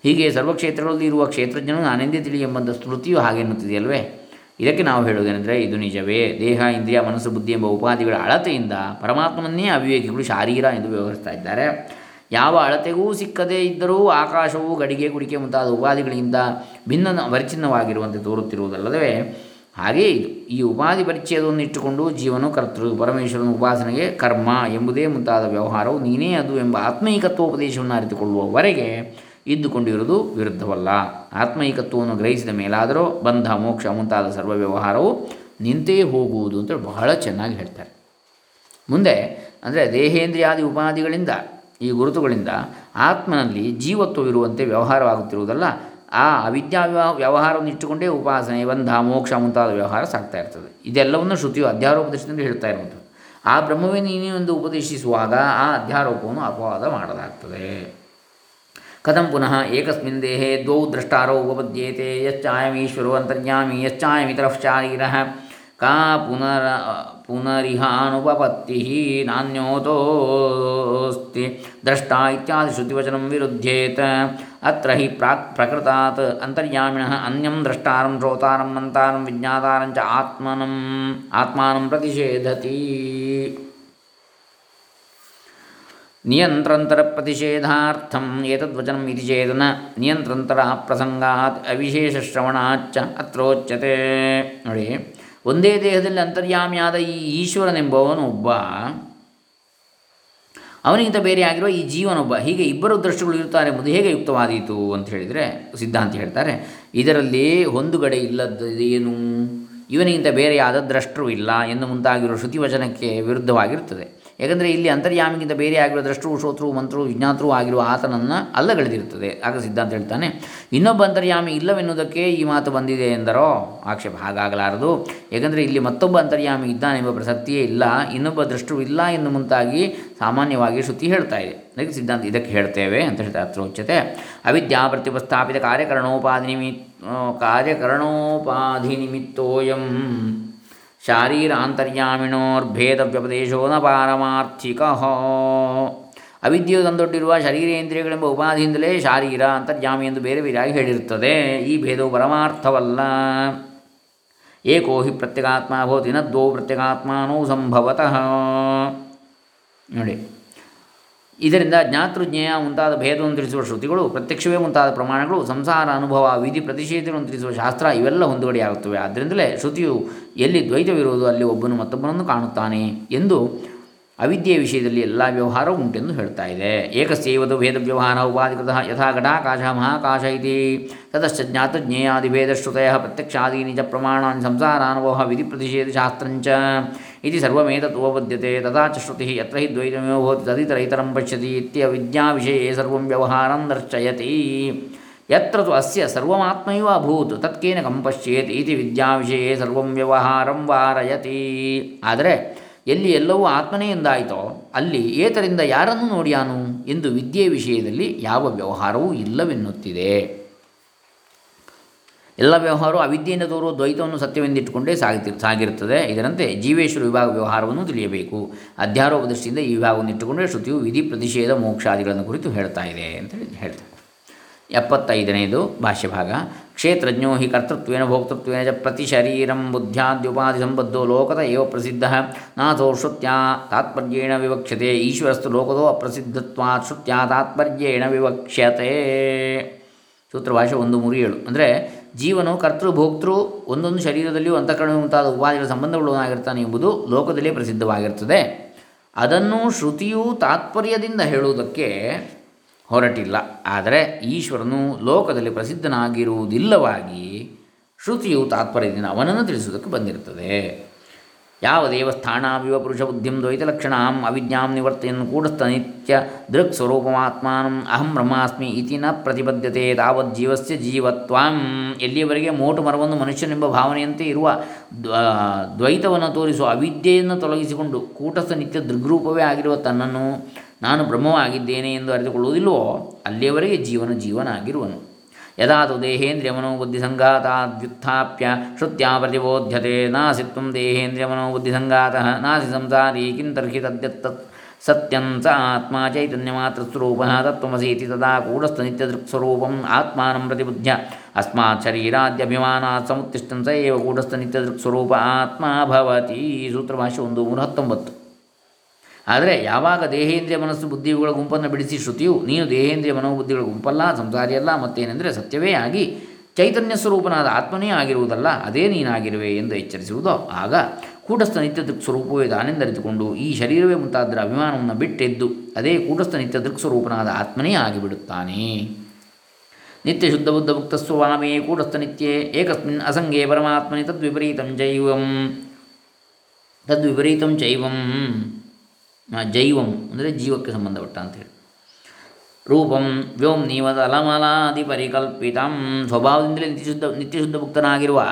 ಹೀಗೆ ಸರ್ವಕ್ಷೇತ್ರಗಳಲ್ಲಿ ಇರುವ ಕ್ಷೇತ್ರಜ್ಞನು ನಾನೆಂದೇ ತಿಳಿ ಎಂಬಂಥ ಸ್ಮೃತಿಯು ಹಾಗೆ ಎನ್ನುತ್ತಿದೆಯಲ್ವೇ? ಇದಕ್ಕೆ ನಾವು ಹೇಳುವುದೇನೆಂದರೆ ಇದು ನಿಜವೇ. ದೇಹ, ಇಂದ್ರಿಯ, ಮನಸ್ಸು, ಬುದ್ಧಿ ಎಂಬ ಉಪಾಧಿಗಳ ಅಳತೆಯಿಂದ ಪರಮಾತ್ಮನನ್ನೇ ಅವಿವೇಕಿಗಳು ಶಾರೀರ ಎಂದು ವ್ಯವಹರಿಸ್ತಾ ಇದ್ದಾರೆ. ಯಾವ ಅಳತೆಗೂ ಸಿಕ್ಕದೇ ಇದ್ದರೂ ಆಕಾಶವು ಗಡಿಗೆ ಕುಡಿಕೆ ಮುಂತಾದ ಉಪಾಧಿಗಳಿಂದ ಭಿನ್ನ ಪರಿಚ್ಛಿನ್ನವಾಗಿರುವಂತೆ ತೋರುತ್ತಿರುವುದಲ್ಲದೆ ಹಾಗೆಯೇ ಇದು, ಈ ಉಪಾಧಿ ಪರಿಚ್ಛೇದವನ್ನು ಇಟ್ಟುಕೊಂಡು ಜೀವನು ಕರ್ತೃ, ಪರಮೇಶ್ವರನ ಉಪಾಸನೆಗೆ ಕರ್ಮ ಎಂಬುದೇ ಮುಂತಾದ ವ್ಯವಹಾರವು ನೀನೇ ಅದು ಎಂಬ ಆತ್ಮೈಕತ್ವೋಪದೇಶವನ್ನು ಅರಿತುಕೊಳ್ಳುವವರೆಗೆ ಇದ್ದುಕೊಂಡಿರುವುದು ವಿರುದ್ಧವಲ್ಲ. ಆತ್ಮೈಕತ್ವವನ್ನು ಗ್ರಹಿಸಿದ ಮೇಲಾದರೂ ಬಂಧ, ಮೋಕ್ಷ ಮುಂತಾದ ಸರ್ವ ವ್ಯವಹಾರವು ನಿಂತೇ ಹೋಗುವುದು ಅಂತ ಬಹಳ ಚೆನ್ನಾಗಿ ಹೇಳ್ತಾರೆ. ಮುಂದೆ, ಅಂದರೆ ದೇಹೇಂದ್ರಿಯಾದಿ ಉಪಾದಿಗಳಿಂದ, ಈ ಗುರುತುಗಳಿಂದ ಆತ್ಮನಲ್ಲಿ ಜೀವತ್ವವಿರುವಂತೆ ವ್ಯವಹಾರವಾಗುತ್ತಿರುವುದಲ್ಲ, ಆ ಅವಿದ್ಯಾ ವ್ಯವ, ವ್ಯವಹಾರವನ್ನು ಇಟ್ಟುಕೊಂಡೇ ಉಪಾಸನೆ, ಬಂಧ, ಮೋಕ್ಷ ಮುಂತಾದ ವ್ಯವಹಾರ ಸಾಗ್ತಾ ಇರ್ತದೆ. ಇದೆಲ್ಲವನ್ನು ಶ್ರುತಿಯು ಅಧ್ಯಾರೋಪದೇಶದಿಂದ ಹೇಳ್ತಾ ಇರುವಂಥದ್ದು. ಆ ಬ್ರಹ್ಮವೇ ನೀನೇ ಒಂದು ಉಪದೇಶಿಸುವಾಗ ಆ ಅಧ್ಯಾರೋಪವನ್ನು ಅಪವಾದ ಮಾಡಲಾಗ್ತದೆ. ಕಥಂ ಪುನಃ ಏಕಸ್ಮಿನ್ ದೇಹೆ ದ್ವೌ ದ್ರಷ್ಟಾರೋ ಉಪಪದ್ಯೇತೆ ಯಶ್ಚಾಯಮೀಶ್ವರೋ ಅಂತರ್ಯಾಮಿ ಯಶ್ಚಾಯಮಿತರಃ ಶಾರೀರಃ ಕಾ ಪುನರ ಪುನರಿಹಾನುಪಪತ್ತಿ ನಾನ್ಯೋತೋಸ್ತಿ ದ್ರಷ್ಟ ಇತ್ಯಾದಿ ಶ್ರುತಿವಚನಂ ವಿರುಧ್ಯೇತ ಅತ್ರ ಹಿ ಪ್ರಾಕ್ ಪ್ರಕೃತಾತ್ ಅಂತರ್ಯಾಮಿಣಃ ಅನ್ಯಂ ದ್ರಷ್ಟಾರಂ ಶ್ರೋತಾರಂ ಮಂತಾರಂ ವಿಜ್ಞಾತಾರಂ ಚ ಆತ್ಮನಂ ಆತ್ಮಾನಂ ನಿಯಂತ್ರಂತರ ಪ್ರತಿಷೇಧಾರ್ಥಂ ಏತದ್ವಚನಂ ಇತಿ ಚೇದನ ನಿಯಂತ್ರಂತರ ಪ್ರಸಂಗಾತ್ ಅವಿಶೇಷ ಶ್ರವಣಾಚ ಅತ್ರೋಚ್ಯತೆ ನೋಡಿ, ಒಂದೇ ದೇಹದಲ್ಲಿ ಅಂತರ್ಯಾಮಿಯಾದ ಈ ಈಶ್ವರನೆಂಬವನು ಒಬ್ಬ ಅವನಿಗಿಂತ ಬೇರೆ ಆಗಿರುವ ಈ ಜೀವನೊಬ್ಬ, ಹೀಗೆ ಇಬ್ಬರು ದೃಷ್ಟಿಗಳು ಇರುತ್ತಾರೆ ಎಂಬುದು ಹೇಗೆ ಯುಕ್ತವಾದೀತು ಅಂತ ಹೇಳಿದರೆ ಸಿದ್ಧಾಂತ ಹೇಳ್ತಾರೆ, ಇದರಲ್ಲಿ ಹೊಂದುಗಡೆ ಇಲ್ಲದ್ದೇನು? ಇವನಿಗಿಂತ ಬೇರೆಯಾದ ದ್ರಷ್ಟರು ಇಲ್ಲ ಎಂದು ಮುಂತಾಗಿರುವ ಶ್ರುತಿವಚನಕ್ಕೆ ವಿರುದ್ಧವಾಗಿರುತ್ತದೆ. ಯಾಕಂದರೆ ಇಲ್ಲಿ ಅಂತರ್ಯಾಮಿಗಿಂತ ಬೇರೆ ಆಗಿರುವ ದೃಷ್ಟರು ಶ್ರೋತೃ, ಮಂತ್ರು ವಿಜ್ಞಾತರು ಆಗಿರುವ ಆತನನ್ನು ಅಲ್ಲಗಳೆದಿರುತ್ತದೆ ಆಗ ಸಿದ್ಧಾಂತ ಹೇಳ್ತಾನೆ, ಇನ್ನೊಬ್ಬ ಅಂತರ್ಯಾಮಿ ಇಲ್ಲವೆನ್ನುವುದಕ್ಕೆ ಈ ಮಾತು ಬಂದಿದೆ ಎಂದರೋ? ಆಕ್ಷೇಪ, ಹಾಗಾಗಲಾರದು. ಏಕೆಂದರೆ ಇಲ್ಲಿ ಮತ್ತೊಬ್ಬ ಅಂತರ್ಯಾಮಿ ಇದ್ದಾನೆಂಬ ಪ್ರಸಕ್ತಿಯೇ ಇಲ್ಲ. ಇನ್ನೊಬ್ಬ ದೃಷ್ಟರು ಇಲ್ಲ ಎಂದು ಮುಂತಾಗಿ ಸಾಮಾನ್ಯವಾಗಿ ಶ್ರುತಿ ಹೇಳ್ತಾ ಇದೆ. ಅದಕ್ಕೆ ಸಿದ್ಧಾಂತ ಇದಕ್ಕೆ ಹೇಳ್ತೇವೆ ಅಂತ ಹೇಳ್ತಾರೆ ಅತ್ರೋಚ್ಯತೆ ಅವಿದ್ಯಾ ಪ್ರತಿಪಸ್ಥಾಪಿತ ಕಾರ್ಯಕರಣೋಪಾಧಿ ನಿಮಿ ಕಾರ್ಯಕರಣೋಪಾಧಿ ನಿಮಿತ್ತೋಯಂ ಶಾರೀರಾಂತರ್ಯಾಮಿಣೋರ್ಭೇದ ವ್ಯಪದೇಶೋ ನ ಪಾರಮಾರ್ಥಿಕ. ಅವಿದ್ಯೆಯು ತಂದೊಡ್ಡಿರುವ ಶರೀರೇಂದ್ರಿಯಗಳೆಂಬ ಉಪಾಧಿಯಿಂದಲೇ ಶಾರೀರ ಅಂತರ್ಯಾಮಿ ಎಂದು ಬೇರೆ ಬೇರೆಯಾಗಿ ಹೇಳಿರುತ್ತದೆ. ಈ ಭೇದವು ಪರಮಾರ್ಥವಲ್ಲ. ಏಕೋ ಹಿ ಪ್ರತ್ಯಗಾತ್ಮ ಭವತಿ ನ ದ್ವೋ ಪ್ರತ್ಯಗಾತ್ಮಾನೋ ಸಂಭವತಃ. ನೋಡಿ. ಇದರಿಂದ ಜ್ಞಾತೃಜ್ಞೇಯ ಮುಂತಾದ ಭೇದವನ್ನು ತಿಳಿಸುವ ಶ್ರುತಿಗಳು, ಪ್ರತ್ಯಕ್ಷವೇ ಮುಂತಾದ ಪ್ರಮಾಣಗಳು, ಸಂಸಾರ, ಅನುಭವ, ವಿಧಿ, ಪ್ರತಿಷೇಧಗಳನ್ನು ತಿಳಿಸುವ ಶಾಸ್ತ್ರ ಇವೆಲ್ಲ ಹೊಂದುಗಡೆಯಾಗುತ್ತವೆ ಆದ್ದರಿಂದಲೇ ಶ್ರುತಿಯು ಎಲ್ಲಿ ದ್ವೈತವಿರುವುದು ಅಲ್ಲಿ ಒಬ್ಬನು ಮತ್ತೊಬ್ಬನನ್ನು ಕಾಣುತ್ತಾನೆ ಎಂದು ಅವಿದ್ಯೆಯ ವಿಷಯದಲ್ಲಿ ಎಲ್ಲ ವ್ಯವಹಾರ ಉಂಟೆಂದು ಹೇಳ್ತಾ ಇದೆ. ಏಕಸ್ಯೈವತು ಭೇದ ವ್ಯವಹಾರ ಉಪಾಧಿಕೃತ ಯಥಾ ಘಟಾಕಾಶ ಮಹಾಕಾಶ ಇತಿ. ತತಶ್ಚ ಜ್ಞಾತಜ್ಞೇಯಾದಿಭೇದಶ್ರುತಯ ಪ್ರತ್ಯಕ್ಷಾದೀನಿ ಚ ಪ್ರಮಾಣಾನ್ ಸಂಸಾರಾನುಭವ ವಿಧಿ ಪ್ರತಿಷೇಧ ಶಾಸ್ತ್ರಂಚ ಇತಿ ಸರ್ವಮೇತತ್ ಉಪಪದ್ಯತೆ ತಥಾ ಚ ಶ್ರುತಿ ಯತ್ರ ಹಿ ದ್ವೈತಮೇವ ಭವತಿ ತದಿತರೈತರಂ ಪಶ್ಯತಿ ಇತ್ಯವಿದ್ಯಾವಿಷಯೇ ಸರ್ವಂ ವ್ಯವಹಾರಂ ದರ್ಶಯತಿ ಯತ್ರ ತು ಅಸ್ಯ ಸರ್ವಮಾತ್ಮೈವ ಅಭೂತ್ ತತ್ಕೇನ ಕಂ ಪಶ್ಯೇತ್ ಇತಿ ವಿದ್ಯಾವಿಷಯೇ ಸರ್ವಂ ವ್ಯವಹಾರಂ ವಾರಯತಿ ಆದರೆ ಎಲ್ಲಿ ಎಲ್ಲವೂ ಆತ್ಮನೇ ಎಂದಾಯಿತೋ ಅಲ್ಲಿ ಏತರಿಂದ ಯಾರನ್ನು ನೋಡಿಯಾನು ಎಂದು ವಿದ್ಯೆ ವಿಷಯದಲ್ಲಿ ಯಾವ ವ್ಯವಹಾರವೂ ಇಲ್ಲವೆನ್ನುತ್ತಿದೆ. ಎಲ್ಲ ವ್ಯವಹಾರವು ಅವಿದ್ಯೆಯಿಂದ ತೋರುವ ದ್ವೈತವನ್ನು ಸತ್ಯವೆಂದಿಟ್ಟುಕೊಂಡೇ ಸಾಗಿ ಸಾಗಿರುತ್ತದೆ. ಇದರಂತೆ ಜೀವೇಶ್ವರ ವಿಭಾಗ ವ್ಯವಹಾರವನ್ನು ತಿಳಿಯಬೇಕು. ಅಧ್ಯಾರೋಪ ದೃಷ್ಟಿಯಿಂದ ಈ ವಿಭಾಗವನ್ನು ಇಟ್ಟುಕೊಂಡೇ ಶ್ರುತಿಯು ವಿಧಿ ಪ್ರತಿಷೇಧ ಮೋಕ್ಷಾದಿಗಳನ್ನು ಕುರಿತು ಹೇಳ್ತಾ ಇದೆ ಅಂತ ಹೇಳಿ ಹೇಳ್ತಾರೆ ಎಪ್ಪತ್ತೈದನೇದು ಭಾಷ್ಯಭಾಗ. ಕ್ಷೇತ್ರಜ್ಞೋ ಹಿ ಕರ್ತೃತ್ವೇನ ಭೋಕ್ತೃತ್ವೇನ ಚ ಪ್ರತಿ ಶರೀರಂ ಬುದ್ಧ್ಯಾದ್ಯುಪಾಧಿ ಸಂಬದ್ಧೋ ಲೋಕದ ಏವ ಪ್ರಸಿದ್ಧ. ನಾಥೋ ಶ್ರುತ್ಯ ತಾತ್ಪರ್ಯೇಣ ವಿವಕ್ಷ್ಯತೆ. ಈಶ್ವರಸ್ತು ಲೋಕದೋ ಅಪ್ರಸಿದ್ಧತ್ವಾತ್ ಶ್ರುತ್ಯ ತಾತ್ಪರ್ಯೇಣ ವಿವಕ್ಷ್ಯತೆ. ಸೂತ್ರಭಾಷೆ ಒಂದು ಮೂರು ಏಳು. ಅಂದರೆ ಜೀವನು, ಕರ್ತೃ, ಭೋಕ್ತೃ ಒಂದೊಂದು ಶರೀರದಲ್ಲಿಯೂ ಅಂತಃಕರಣ ಮುಂತಾದ ಉಪಾಧಿಗಳ ಸಂಬಂಧವುಳ್ಳವನಾಗಿರ್ತಾನೆ ಎಂಬುದು ಲೋಕದಲ್ಲೇ ಪ್ರಸಿದ್ಧವಾಗಿರ್ತದೆ. ಅದನ್ನು ಶ್ರುತಿಯು ತಾತ್ಪರ್ಯದಿಂದ ಹೇಳುವುದಕ್ಕೆ ಹೊರಟಿಲ್ಲ. ಆದರೆ ಈಶ್ವರನು ಲೋಕದಲ್ಲಿ ಪ್ರಸಿದ್ಧನಾಗಿರುವುದಿಲ್ಲವಾಗಿ ಶ್ರುತಿಯು ತಾತ್ಪರ್ಯದಿಂದ ಅವನನ್ನು ತಿಳಿಸುವುದಕ್ಕೆ ಬಂದಿರುತ್ತದೆ. ಯಾವ ದೇವಸ್ಥಾನಾವಿವ ಪುರುಷ ಬುದ್ಧಿಂ ದ್ವೈತಲಕ್ಷಣಾಂ ಅವಿಜ್ಞಾಂ ನಿವರ್ತೆಯನ್ನು ಕೂಡಸ್ಥ ನಿತ್ಯ ದೃಕ್ ಸ್ವರೂಪಮಾತ್ಮಾನಂ ಅಹಂ ಬ್ರಹ್ಮಾಸ್ಮಿ ಇತಿ ನ ಪ್ರತಿಬದ್ಧತೆ ತಾವತ್ ಜೀವಸ್ಯ ಜೀವತ್ವಾಂ. ಎಲ್ಲಿಯವರೆಗೆ ಮೋಟು ಮರವನ್ನು ಮನುಷ್ಯನೆಂಬ ಭಾವನೆಯಂತೆ ಇರುವ ದ್ವೈತವನ್ನು ತೋರಿಸುವ ಅವಿದ್ಯೆಯನ್ನು ತೊಲಗಿಸಿಕೊಂಡು ಕೂಟಸ್ಥ ನಿತ್ಯ ದೃಗ್ರೂಪವೇ ಆಗಿರುವ ತನ್ನನ್ನು ನಾನು ಬ್ರಹ್ಮವಾಗಿದ್ದೇನೆ ಎಂದು ಅರಿತುಕೊಳ್ಳುವುದಿಲ್ಲವೋ, ಅಲ್ಲಿಯವರೆಗೆ ಜೀವನ ಜೀವನಾಗಿರುವನು. ಆಗಿರುವನು ತು ದೇಹೇಂದ್ರಿಯ ಮನೋಬುದ್ಧಿ ಸಂಘಾತಾದ್ಯುತ್ಥಾಪ್ಯ ಶ್ರುತ್ಯ ಪ್ರತಿಬೋಧ್ಯತೆ ನಾಸಿ ತ್ವಂ ದೇಹೇಂದ್ರಿಯ ಮನೋಬುದ್ಧಿ ಸಂಘಾತ ನಾಸಿ ಸಂಸಾರಿ ಕಿಂತರ್ಹಿ ತದ್ಯತ್ತ ಸತ್ಯಂ ಸ ಆತ್ಮ ಚೈತನ್ಯ ಮಾತ್ರ ಸ್ವರೂಪ ತತ್ವಮಸೀತಿ ತದಾ ಕೂಡಸ್ಥ ನಿತ್ಯದೃಕ್ಸ್ವರೂಪಂ ಆತ್ಮಾನಂ ಪ್ರತಿಬುದ್ಧ್ಯ. ಅಸ್ಮಾತ್ ಶರೀರಾದ್ಯಭಿಮಾನಾತ್ ಸಮುತ್ತಿಷ್ಟಂ ಸ ಏವ ಕೂಡಸ್ಥ ನಿತ್ಯದೃಕ್ಸ್ವರೂಪ ಆತ್ಮ ಭವತಿ. ಸೂತ್ರಭಾಷೆ ಒಂದು ಮೂರು ಹತ್ತೊಂಬತ್ತು. ಆದರೆ ಯಾವಾಗ ದೇಹೇಂದ್ರಿಯ ಮನಸ್ಸು ಬುದ್ಧಿಗಳ ಗುಂಪನ್ನು ಬಿಡಿಸಿ ಶ್ರುತಿಯು, ನೀನು ದೇಹೇಂದ್ರಿಯ ಮನೋಬುದ್ಧಿಗಳ ಗುಂಪಲ್ಲ, ಸಂಸಾರಿಯಲ್ಲ, ಮತ್ತೇನೆಂದರೆ ಸತ್ಯವೇ ಆಗಿ ಚೈತನ್ಯ ಸ್ವರೂಪನಾದ ಆತ್ಮನೇ ಆಗಿರುವುದಲ್ಲ, ಅದೇ ನೀನಾಗಿರುವೆ ಎಂದು ಎಚ್ಚರಿಸುವುದು. ಆಗ ಕೂಟಸ್ಥ ನಿತ್ಯ ದೃಕ್ ಸ್ವರೂಪವೇ ತಾನೆಂದರಿತುಕೊಂಡು ಈ ಶರೀರವೇ ಮುಂತಾದರ ಅಭಿಮಾನವನ್ನು ಬಿಟ್ಟೆದ್ದು ಅದೇ ಕೂಟಸ್ಥ ನಿತ್ಯ ದೃಕ್ ಸ್ವರೂಪನಾದ ಆತ್ಮನೇ ಆಗಿಬಿಡುತ್ತಾನೆ. ನಿತ್ಯ ಶುದ್ಧ ಬುದ್ಧ ಮುಕ್ತ ಸ್ವಾಮೇ ಕೂಟಸ್ಥ ನಿತ್ಯೇ ಏಕಸ್ಮಿನ್ ಅಸಂಗೇ ಪರಮಾತ್ಮನಿ ತದ್ವಿಪರೀತಂ ಜೈವಂ ತದ್ವಿಪರೀತಂ ಚೈವಂ. ಜೈವಂ ಅಂದರೆ ಜೀವಕ್ಕೆ ಸಂಬಂಧಪಟ್ಟ ಅಂತೇಳಿ ರೂಪಂ ವ್ಯೋಮ್ ನೀವದ ಅಲಮಲಾದಿ ಪರಿಕಲ್ಪಿತಂ. ಸ್ವಭಾವದಿಂದಲೇ ನಿತ್ಯಶುದ್ಧ ನಿತ್ಯಶುದ್ಧ ಭಕ್ತನಾಗಿರುವ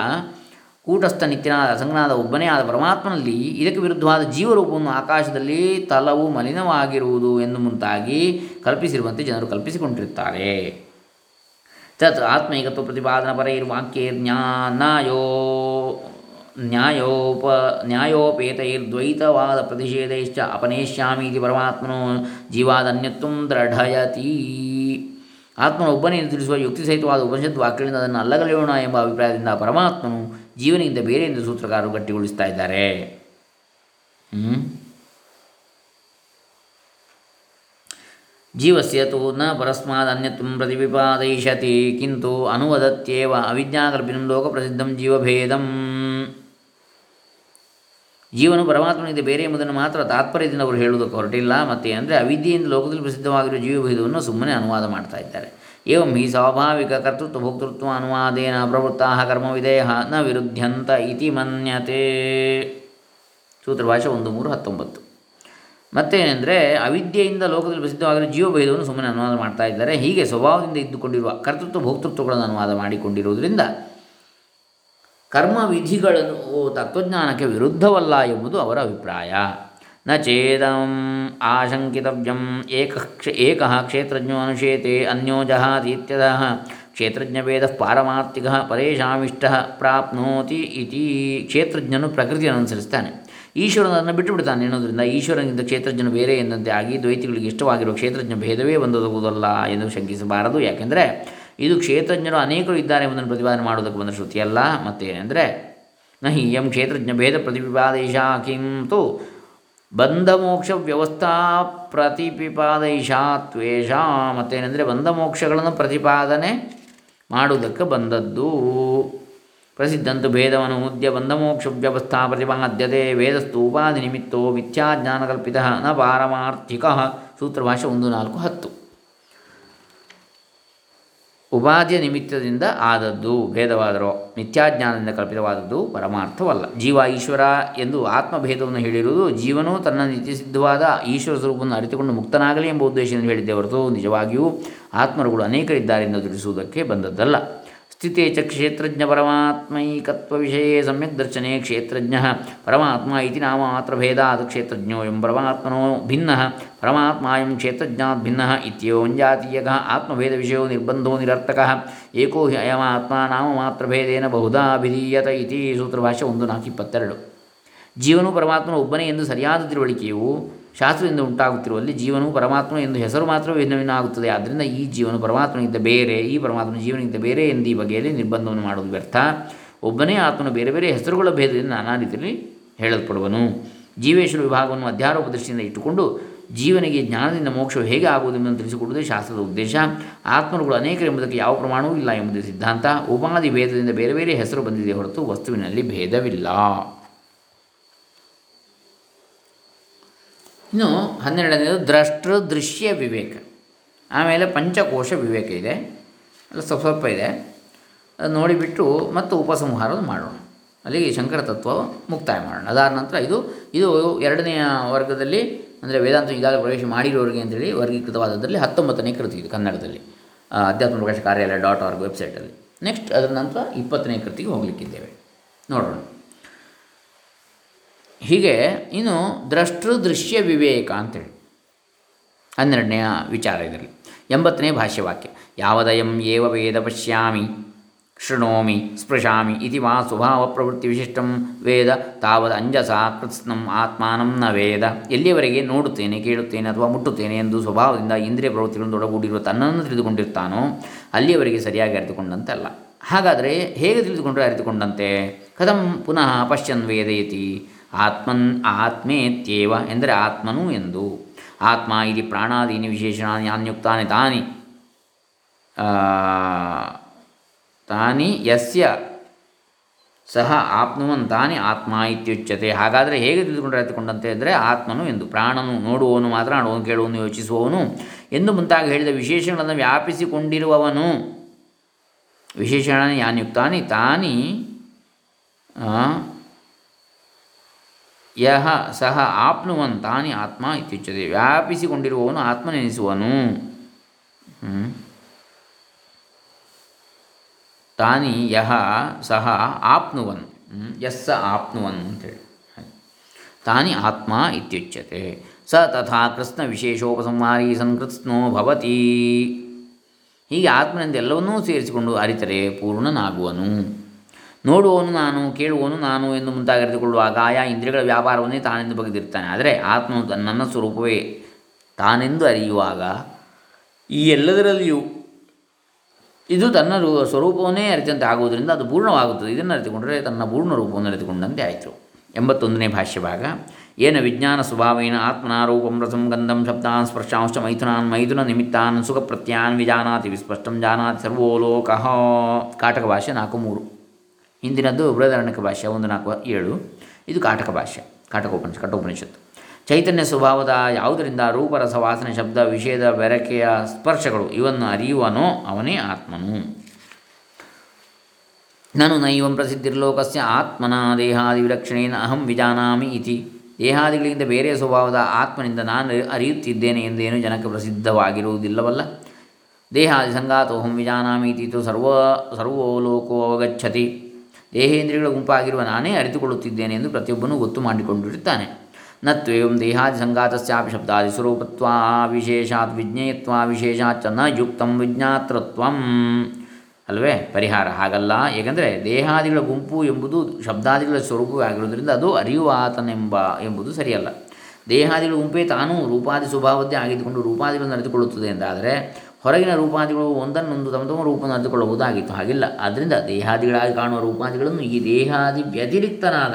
ಕೂಟಸ್ಥ ನಿತ್ಯನಾದ ಅಸಂಗನಾದ ಒಬ್ಬನೇ ಆದ ಪರಮಾತ್ಮನಲ್ಲಿ ಇದಕ್ಕೆ ವಿರುದ್ಧವಾದ ಜೀವರೂಪವನ್ನು ಆಕಾಶದಲ್ಲಿ ತಲವು ಮಲಿನವಾಗಿರುವುದು ಎಂದು ಮುಂತಾಗಿ ಕಲ್ಪಿಸಿರುವಂತೆ ಜನರು ಕಲ್ಪಿಸಿಕೊಂಡಿರುತ್ತಾರೆ. ತತ್ ಆತ್ಮೈಕತ್ವ ಪ್ರತಿಪಾದನ ಪರೈರ್ವಾಕ್ಯೇ ಜ್ಞಾನಾಯೋ. ನ್ಯಾಯೋಪ ನ್ಯಾಯೋಪೇತೈರ್ದ್ವೈತವಾದ ಪ್ರತಿಷೇಧೈಶ್ಚ ಅಪನೇಷ್ಯಾಮೀತಿ ಪರಮಾತ್ಮನು ಜೀವಾದನ್ಯತ್ವ ದೃಢಯತಿ. ಆತ್ಮನ ಒಬ್ಬನೇ ತಿಳಿಸುವ ಯುಕ್ತಿಸಹಿತವಾದ ಉಪನಿಷತ್ ವಾಕ್ಯಗಳಿಂದ ಅದನ್ನು ಅಲ್ಲಗಳೆಯೋಣ ಎಂಬ ಅಭಿಪ್ರಾಯದಿಂದ ಪರಮಾತ್ಮನು ಜೀವನಿಗಿಂತ ಬೇರೆ ಎಂದು ಸೂತ್ರಕಾರರು ಗಟ್ಟಿಗೊಳಿಸ್ತಾ ಇದ್ದಾರೆ. ಜೀವಸ್ಯ ತು ನ ಪರಸ್ಮಾದನ್ಯತ್ವಂ ಪ್ರತಿಪಿಪಾದಯಿಷತಿ ಕಿಂತು ಅನುವದತ್ಯೇವ ಲೋಕ ಲೋಕಪ್ರಸಿದ್ಧಂ ಜೀವಭೇದಂ. ಜೀವನು ಪರಮಾತ್ಮನಿಂದ ಬೇರೆ ಎಂಬುದನ್ನು ಮಾತ್ರ ತಾತ್ಪರ್ಯದಿಂದ ಅವರು ಹೇಳುವುದಕ್ಕೆ ಹೊರಟಿಲ್ಲ. ಮತ್ತು ಅಂದರೆ ಅವಿದ್ಯೆಯಿಂದ ಲೋಕದಲ್ಲಿ ಪ್ರಸಿದ್ಧವಾಗಿರುವ ಜೀವಭೇದವನ್ನು ಸುಮ್ಮನೆ ಅನುವಾದ ಮಾಡ್ತಾ ಇದ್ದಾರೆ. ಏವಂ ಹಿ ಸ್ವಾಭಾವಿಕ ಕರ್ತೃತ್ವ ಭೋಕ್ತೃತ್ವ ಅನುವಾದೇನ ಪ್ರವೃತ್ತಾ ಕರ್ಮವಿಧೇಯ ನ ವಿರುದ್ಧಂತ ಇತಿ ಮನ್ಯತೆ. ಸೂತ್ರಭಾಷೆ ಒಂದು ಮೂರು ಹತ್ತೊಂಬತ್ತು. ಮತ್ತೇನೆಂದರೆ ಅವಿದ್ಯೆಯಿಂದ ಲೋಕದಲ್ಲಿ ಪ್ರಸಿದ್ಧವಾಗಿರುವ ಜೀವಭೇದವನ್ನು ಸುಮ್ಮನೆ ಅನುವಾದ ಮಾಡ್ತಾ ಇದ್ದಾರೆ. ಹೀಗೆ ಸ್ವಭಾವದಿಂದ ಇದ್ದುಕೊಂಡಿರುವ ಕರ್ತೃತ್ವ ಭೋಕ್ತೃತ್ವಗಳನ್ನು ಅನುವಾದ ಮಾಡಿಕೊಂಡಿರುವುದರಿಂದ ಕರ್ಮ ವಿಧಿಗಳನ್ನು ತತ್ವಜ್ಞಾನಕ್ಕೆ ವಿರುದ್ಧವಲ್ಲ ಎಂಬುದು ಅವರ ಅಭಿಪ್ರಾಯ. ನ ಚೇದಂ ಆಶಂಕಿತವ್ಯಂ ಏಕ ಏಕ ಕ್ಷೇತ್ರಜ್ಞೋ ಅನುಶೇತೆ ಇತ್ಯತಃ ಕ್ಷೇತ್ರಜ್ಞಭೇದ ಪಾರಮಾರ್ಥಿಕ ಪರೇಶಾಮಿಷ್ಟ ಪ್ರಾಪ್ನೋತಿ ಇತಿ. ಕ್ಷೇತ್ರಜ್ಞನು ಪ್ರಕೃತಿಯನ್ನು ಅನುಸರಿಸ್ತಾನೆ. ಈಶ್ವರನನ್ನು ಬಿಟ್ಟು ಬಿಡ್ತಾನೆ ಎನ್ನುವುದರಿಂದ ಈಶ್ವರನಿಂದ ಕ್ಷೇತ್ರಜ್ಞನು ಬೇರೆ ಎಂದಂತೆ ಆಗಿ ದ್ವೈತಿಗಳಿಗೆ ಇಷ್ಟವಾಗಿರುವ ಕ್ಷೇತ್ರಜ್ಞ ಭೇದವೇ ಎಂದು ಶಂಕಿಸಬಾರದು. ಯಾಕೆಂದರೆ ಇದು ಕ್ಷೇತ್ರಜ್ಞರು ಅನೇಕರು ಇದ್ದಾರೆ ಎಂಬುದನ್ನು ಪ್ರತಿಪಾದನೆ ಮಾಡುವುದಕ್ಕೆ ಬಂದ ಶ್ರುತಿಯಲ್ಲ ಮತ್ತೇನೆಂದರೆ, ನಹಿ ಎಂ ಕ್ಷೇತ್ರಜ್ಞ ಭೇದ ಪ್ರತಿಪಿಪಾದೈಷ ಕಿಂತು ಬಂಧ ಮೋಕ್ಷ ವ್ಯವಸ್ಥಾ ಪ್ರತಿಪಿಪಾದೈಷಾ ತ್ವೇಷ, ಮತ್ತೇನೆಂದರೆ ಬಂಧ ಮೋಕ್ಷಗಳನ್ನು ಪ್ರತಿಪಾದನೆ ಮಾಡುವುದಕ್ಕೆ ಬಂದದ್ದು. ಪ್ರಸಿದ್ಧಂತು ಭೇದವನ್ನು ಮುದ್ಯ ಬಂಧಮೋಕ್ಷ ವ್ಯವಸ್ಥಾ ಪ್ರತಿಪಾದ್ಯತೆ ವೇದಸ್ತು ಉಪಾಧಿ ನಿಮಿತ್ತೋ ಮಿಥ್ಯಾಜ್ಞಾನಕಲ್ಪಿತ ನ ಪಾರಮಾರ್ಥಿಕ. ಸೂತ್ರಭಾಷೆ ಒಂದು ನಾಲ್ಕು ಹತ್ತು. ಉಪಾಧಿಯ ನಿಮಿತ್ತದಿಂದ ಆದದ್ದು ಭೇದವಾದರೂ, ನಿತ್ಯಾಜ್ಞಾನದಿಂದ ಕಲ್ಪಿತವಾದದ್ದು ಪರಮಾರ್ಥವಲ್ಲ. ಜೀವ ಈಶ್ವರ ಎಂದು ಆತ್ಮಭೇದವನ್ನು ಹೇಳಿರುವುದು ಜೀವನು ತನ್ನ ನಿತ್ಯಸಿದ್ಧವಾದ ಈಶ್ವರ ಸ್ವರೂಪವನ್ನು ಅರಿತುಕೊಂಡು ಮುಕ್ತನಾಗಲಿ ಎಂಬ ಉದ್ದೇಶದಿಂದ ಹೇಳಿದ್ದೇ ಹೊರತು ನಿಜವಾಗಿಯೂ ಆತ್ಮರುಗಳು ಅನೇಕರಿದ್ದಾರೆ ಎಂದು ತಿಳಿಸುವುದಕ್ಕೆ ಬಂದದ್ದಲ್ಲ. ಸ್ಥಿತೇ ಚ ಕ್ಷೇತ್ರಜ್ಞ ಪರಮಾತ್ಮೈಕತ್ವ ವಿಷಯ ಸಮ್ಯಕ್ ದರ್ಶನೆ ಕ್ಷೇತ್ರಜ್ಞ. ಪರಮಾತ್ಮ ಇತಿ ನಾಮ ಮಾತ್ರ ಭೇದಾತ್ ಕ್ಷೇತ್ರಜ್ಞೋ ಎಂ ಪರಮಾತ್ಮನೋ ಭಿನ್ನ. ಪರಮಾತ್ಮ ಎಂ ಕ್ಷೇತ್ರಜ್ಞಾತ್ ಭಿನ್ನ ಇತ್ಯೋಂಜಾತೀಯಕ ಆತ್ಮಭೇದ ವಿಷಯೋ ನಿರ್ಬಂಧೋ ನಿರರ್ಥಕ. ಏಕೋ ಹಿ ಅಯಮಾತ್ಮ ನಾಮ ಮಾತ್ರ ಭೇದೇನ ಬಹುಧಾ ಅಭಿಧೀಯತ ಇತಿ ಸೂತ್ರಭಾಷೆ ಒಂದು ನಾಲ್ಕು ಇಪ್ಪತ್ತೆರಡು. ಜೀವನು ಪರಮಾತ್ಮನ ಒಬ್ಬನೇ ಎಂದು ಸರಿಯಾದ ತಿಳುವಳಿಕೆಯು ಶಾಸ್ತ್ರದಿಂದ ಉಂಟಾಗುತ್ತಿರುವಲ್ಲಿ ಜೀವನವು ಪರಮಾತ್ಮ ಎಂದು ಹೆಸರು ಮಾತ್ರ ಭಿನ್ನ ಭಿನ್ನ ಆಗುತ್ತದೆ ಆದ್ದರಿಂದ ಈ ಜೀವನು ಪರಮಾತ್ಮನಿಗಿಂತ ಬೇರೆ, ಈ ಪರಮಾತ್ಮನ ಜೀವನಿಗಿಂತ ಬೇರೆ ಎಂದು ಈ ಬಗೆಯಲ್ಲಿ ನಿರ್ಬಂಧವನ್ನು ಮಾಡುವುದು ವ್ಯರ್ಥ. ಒಬ್ಬನೇ ಆತ್ಮನ ಬೇರೆ ಬೇರೆ ಹೆಸರುಗಳ ಭೇದದಿಂದ ನಾನಾ ರೀತಿಯಲ್ಲಿ ಹೇಳಲ್ಪಡುವನು. ಜೀವೇಶ್ವರ ವಿಭಾಗವನ್ನು ಅಧ್ಯಾರೋಪ ದೃಷ್ಟಿಯಿಂದ ಇಟ್ಟುಕೊಂಡು ಜೀವನಿಗೆ ಜ್ಞಾನದಿಂದ ಮೋಕ್ಷವು ಹೇಗೆ ಆಗುವುದೆಂಬುದನ್ನು ತಿಳಿಸಿಕೊಡುವುದೇ ಶಾಸ್ತ್ರದ ಉದ್ದೇಶ. ಆತ್ಮರುಗಳು ಅನೇಕ ಎಂಬುದಕ್ಕೆ ಯಾವ ಪ್ರಮಾಣವೂ ಇಲ್ಲ ಎಂಬುದು ಸಿದ್ಧಾಂತ. ಉಪಾಧಿ ಭೇದದಿಂದ ಬೇರೆ ಬೇರೆ ಹೆಸರು ಬಂದಿದೆ ಹೊರತು ವಸ್ತುವಿನಲ್ಲಿ ಭೇದವಿಲ್ಲ. ಇನ್ನು ಹನ್ನೆರಡನೇದು ದ್ರಷ್ಟೃ ದೃಶ್ಯ ವಿವೇಕ. ಆಮೇಲೆ ಪಂಚಕೋಶ ವಿವೇಕ ಇದೆ. ಎಲ್ಲ ಸ್ವಲ್ಪ ಸ್ವಲ್ಪ ಇದೆ. ಅದು ನೋಡಿಬಿಟ್ಟು ಮತ್ತು ಉಪಸಂಹಾರ ಮಾಡೋಣ. ಅಲ್ಲಿಗೆ ಶಂಕರ ತತ್ವ ಮುಕ್ತಾಯ ಮಾಡೋಣ. ಅದಾದ ನಂತರ ಇದು ಇದು ಎರಡನೆಯ ವರ್ಗದಲ್ಲಿ, ಅಂದರೆ ವೇದಾಂತ ಈಗಾಗಲೇ ಪ್ರವೇಶ ಮಾಡಿರೋರಿಗೆ ಅಂತೇಳಿ ವರ್ಗೀಕೃತವಾದದ್ರಲ್ಲಿ ಹತ್ತೊಂಬತ್ತನೇ ಕೃತಿ ಇದು ಕನ್ನಡದಲ್ಲಿ. ಅಧ್ಯಾತ್ಮ ಪ್ರಕಾಶ ಕಾರ್ಯಾಲಯ ಡಾಟ್ ಆರ್ಗ್ ವೆಬ್ಸೈಟಲ್ಲಿ. ನೆಕ್ಸ್ಟ್ ಅದರ ನಂತರ ಇಪ್ಪತ್ತನೇ ಕೃತಿಗೆ ಹೋಗಲಿಕ್ಕಿದ್ದೇವೆ. ನೋಡೋಣ. ಹೀಗೆ ಇನ್ನು ದ್ರಷ್ಟೃ ದೃಶ್ಯ ವಿವೇಕ ಅಂತೇಳಿ. ಹನ್ನೆರಡನೆಯ ವಿಚಾರ ಇದರಲ್ಲಿ. ಎಂಬತ್ತನೇ ಭಾಷ್ಯವಾಕ್ಯ. ಯಾವದಯಂ ಏವ ವೇದ ಪಶ್ಯಾಮಿ, ಶೃಣೋಮಿ, ಸ್ಪೃಶಾಮಿ ಇತಿ ವಾ ಸ್ವಭಾವ ಪ್ರವೃತ್ತಿ ವಿಶಿಷ್ಟಂ ವೇದ ತಾವದ ಅಂಜಸ ಕೃತ್ಸ್ನಂ ಆತ್ಮಾನಂ ನ ವೇದ. ಎಲ್ಲಿಯವರೆಗೆ ನೋಡುತ್ತೇನೆ, ಕೇಳುತ್ತೇನೆ ಅಥವಾ ಮುಟ್ಟುತ್ತೇನೆ ಎಂದು ಸ್ವಭಾವದಿಂದ ಇಂದ್ರಿಯ ಪ್ರವೃತ್ತಿಗಳನ್ನು ಒಳಗೂಡಿರುವ ತನ್ನನ್ನು ತಿಳಿದುಕೊಂಡಿರ್ತಾನೋ ಅಲ್ಲಿಯವರೆಗೆ ಸರಿಯಾಗಿ ಅರಿತುಕೊಂಡಂತಲ್ಲ. ಹಾಗಾದರೆ ಹೇಗೆ ತಿಳಿದುಕೊಂಡರೆ ಅರಿತುಕೊಂಡಂತೆ? ಕಥಂ ಪುನಃ ಪಶ್ಯನ್ ವೇದಯತಿ. ಆತ್ಮನ್ ಆತ್ಮೇತ್ಯೇವ ಎಂದರೆ ಆತ್ಮನು ಎಂದು. ಆತ್ಮ ಇಲ್ಲಿ ಪ್ರಾಣಾದೀನಿ ವಿಶೇಷಣಾನಿ ಅನ್ಯುಕ್ತಾನಿ ತಾನಿ. ತಾನಿ ಯಸ್ಯ ಸಹ ಆಪ್ನುವನ್ ತಾನೇ ಆತ್ಮ ಇತ್ಯುಚ್ಯತೆ. ಹಾಗಾದರೆ ಹೇಗೆ ತಿಳಿದುಕೊಂಡು ಎತ್ತುಕೊಂಡಂತೆ ಅಂದರೆ ಆತ್ಮನು ಎಂದು. ಪ್ರಾಣನು ನೋಡುವವನು ಮಾತ್ರ ಆಡುವನು ಕೇಳುವನು ಯೋಚಿಸುವವನು ಎಂದು ಮುಂತಾಗಿ ಹೇಳಿದ ವಿಶೇಷಗಳನ್ನು ವ್ಯಾಪಿಸಿಕೊಂಡಿರುವವನು. ವಿಶೇಷಣ ಯಾನ್ಯುಕ್ತಾನಿ ತಾನಿ. ಯಹ ಸಹ ಆಪ್ನುವಂತಾನಿ ಆತ್ಮ ಇತ್ಯುಚ್ಯತೆ ವ್ಯಾಪಿಸಿಕೊಂಡಿರುವವನು ಆತ್ಮನೆನಿಸುವನು. ತಾನಿ ಯಹ ಸಹ ಆಪ್ನುವನ್. ಯಸ್ಸ ಆಪ್ನುವನ್ ಅಂತೇಳಿ. ತಾನಿ ಆತ್ಮ ಇತ್ಯುಚ್ಯತೆ ಸ ತಥಾ ಕೃಷ್ಣ ವಿಶೇಷೋಪಸಂಹಾರಿ ಸಂಕೃತ್ಸ್ನೋ ಭವತಿ ಹೀಗೆ ಆತ್ಮನೆಂದು ಎಲ್ಲವನ್ನೂ ಸೇರಿಸಿಕೊಂಡು ಅರಿತರೆ ಪೂರ್ಣನಾಗುವನು ನೋಡುವವನು ನಾನು, ಕೇಳುವವನು ನಾನು ಎಂದು ಮುಂತಾಗಿರಿದುಕೊಳ್ಳುವಾಗ ಆಯಾ ಇಂದ್ರಿಯಗಳ ವ್ಯಾಪಾರವನ್ನೇ ತಾನೆಂದು ಬಗೆದಿರ್ತಾನೆ ಆದರೆ ಆತ್ಮನು ನನ್ನ ಸ್ವರೂಪವೇ ತಾನೆಂದು ಅರಿಯುವಾಗ ಈ ಎಲ್ಲದರಲ್ಲಿಯೂ ಇದು ತನ್ನ ರೂ, ಸ್ವರೂಪವನ್ನೇ ಅರಿತಂತೆ ಆಗುವುದರಿಂದ ಅದು ಪೂರ್ಣವಾಗುತ್ತದೆ. ಇದನ್ನು ಅರಿತುಕೊಂಡರೆ ತನ್ನ ಪೂರ್ಣ ರೂಪವನ್ನು ಅರಿತುಕೊಂಡಂತೆ ಆಯಿತು. ಎಂಬತ್ತೊಂದನೇ ಭಾಷ್ಯ ಭಾಗ ಏನ ವಿಜ್ಞಾನ ಸ್ವಭಾವೇನ ಆತ್ಮನಾರೂಪಂ ರಸಂ ಗಂಧಂ ಶಬ್ದಾನ್ ಸ್ಪರ್ಶಾಂಶ ಮೈಥುನಾನ್ ಮೈಥುನ ನಿಮಿತ್ತಾನ್ ಸುಖ ಪ್ರತ್ಯಾನ್ ವಿಜಾನಾತಿ ವಿಸ್ಪಷ್ಟಂ ಜಾನಾತಿ ಸರ್ವೋ ಕಾಟಕ ಭಾಷೆ ನಾಲ್ಕು ಮೂರು. ಹಿಂದಿನದ್ದು ಬೃಹದಾರಣ್ಯಕ ಭಾಷೆ ಒಂದು ನಾಲ್ಕು ಏಳು. ಇದು ಕಾಟಕ ಭಾಷೆ ಕಾಟಕೋಪನಿಷತ್ ಕಠೋಪನಿಷತ್ತು. ಚೈತನ್ಯ ಸ್ವಭಾವದ ಯಾವುದರಿಂದ ರೂಪರಸ ವಾಸನೆ, ಶಬ್ದ ವಿಷಯದ ಬೆರಕೆಯ ಸ್ಪರ್ಶಗಳು ಇವನ್ನು ಅರಿಯುವನೋ ಅವನೇ ಆತ್ಮನು. ನಾನು ನೈವಂ ಪ್ರಸಿದ್ಧಿರ್ಲೋಕಸ್ಯ ಆತ್ಮನ ದೇಹಾದಿ ವಿಲಕ್ಷಣೇನ ಅಹಂ ವಿಜಾನಾಮಿ ಇತಿ. ದೇಹಾದಿಗಳಿಗಿಂತ ಬೇರೆ ಸ್ವಭಾವದ ಆತ್ಮನಿಂದ ನಾನು ಅರಿಯುತ್ತಿದ್ದೇನೆ ಎಂದೇನು ಜನಕ್ಕೆ ಪ್ರಸಿದ್ಧವಾಗಿರುವುದಿಲ್ಲವಲ್ಲ. ದೇಹಾದಿ ಸಂಗಾತೋಹಂ ವಿಜಾನಾಮಿ ಇತಿ ಸರ್ವ ಸರ್ವೋ ಲೋಕೋ ಅವಗಚ್ಚತಿ ದೇಹೇಂದ್ರಿಯಗಳ ಗುಂಪಾಗಿರುವ ನಾನೇ ಅರಿತುಕೊಳ್ಳುತ್ತಿದ್ದೇನೆ ಎಂದು ಪ್ರತಿಯೊಬ್ಬನೂ ಗೊತ್ತು ಮಾಡಿಕೊಂಡಿರುತ್ತಾನೆ. ನತ್ವೇಂ ದೇಹಾದಿ ಸಂಘಾತಸ್ಯಾಪಿ ಶಬ್ದಾದಿ ಸ್ವರೂಪತ್ವ ವಿಶೇಷಾತ್ ವಿಜ್ಞೇಯತ್ವ ವಿಶೇಷಾತ್ನ ಯುಕ್ತಂ ವಿಜ್ಞಾತೃತ್ವಂ. ಅಲ್ವೇ? ಪರಿಹಾರ ಹಾಗಲ್ಲ. ಏಕೆಂದರೆ ದೇಹಾದಿಗಳ ಗುಂಪು ಎಂಬುದು ಶಬ್ದಾದಿಗಳ ಸ್ವರೂಪವೇ ಆಗಿರುವುದರಿಂದ ಅದು ಅರಿಯುವ ಆತನೆಂಬ ಎಂಬುದು ಸರಿಯಲ್ಲ. ದೇಹಾದಿಗಳ ಗುಂಪೇ ತಾನೂ ರೂಪಾದಿ ಸ್ವಭಾವದ್ದೇ ಆಗಿದ್ದುಕೊಂಡು ರೂಪಾದಿಗಳನ್ನು ಅರಿತುಕೊಳ್ಳುತ್ತದೆ ಎಂದಾದರೆ ಹೊರಗಿನ ರೂಪಾದಿಗಳು ಒಂದನ್ನೊಂದು ತಮ್ಮ ತಮ್ಮ ರೂಪವನ್ನು ಅರಿತುಕೊಳ್ಳಬಹುದಾಗಿತ್ತು. ಹಾಗಿಲ್ಲ. ಆದ್ದರಿಂದ ದೇಹಾದಿಗಳಾಗಿ ಕಾಣುವ ರೂಪಾದಿಗಳನ್ನು ಈ ದೇಹಾದಿ ವ್ಯತಿರಿಕ್ತನಾದ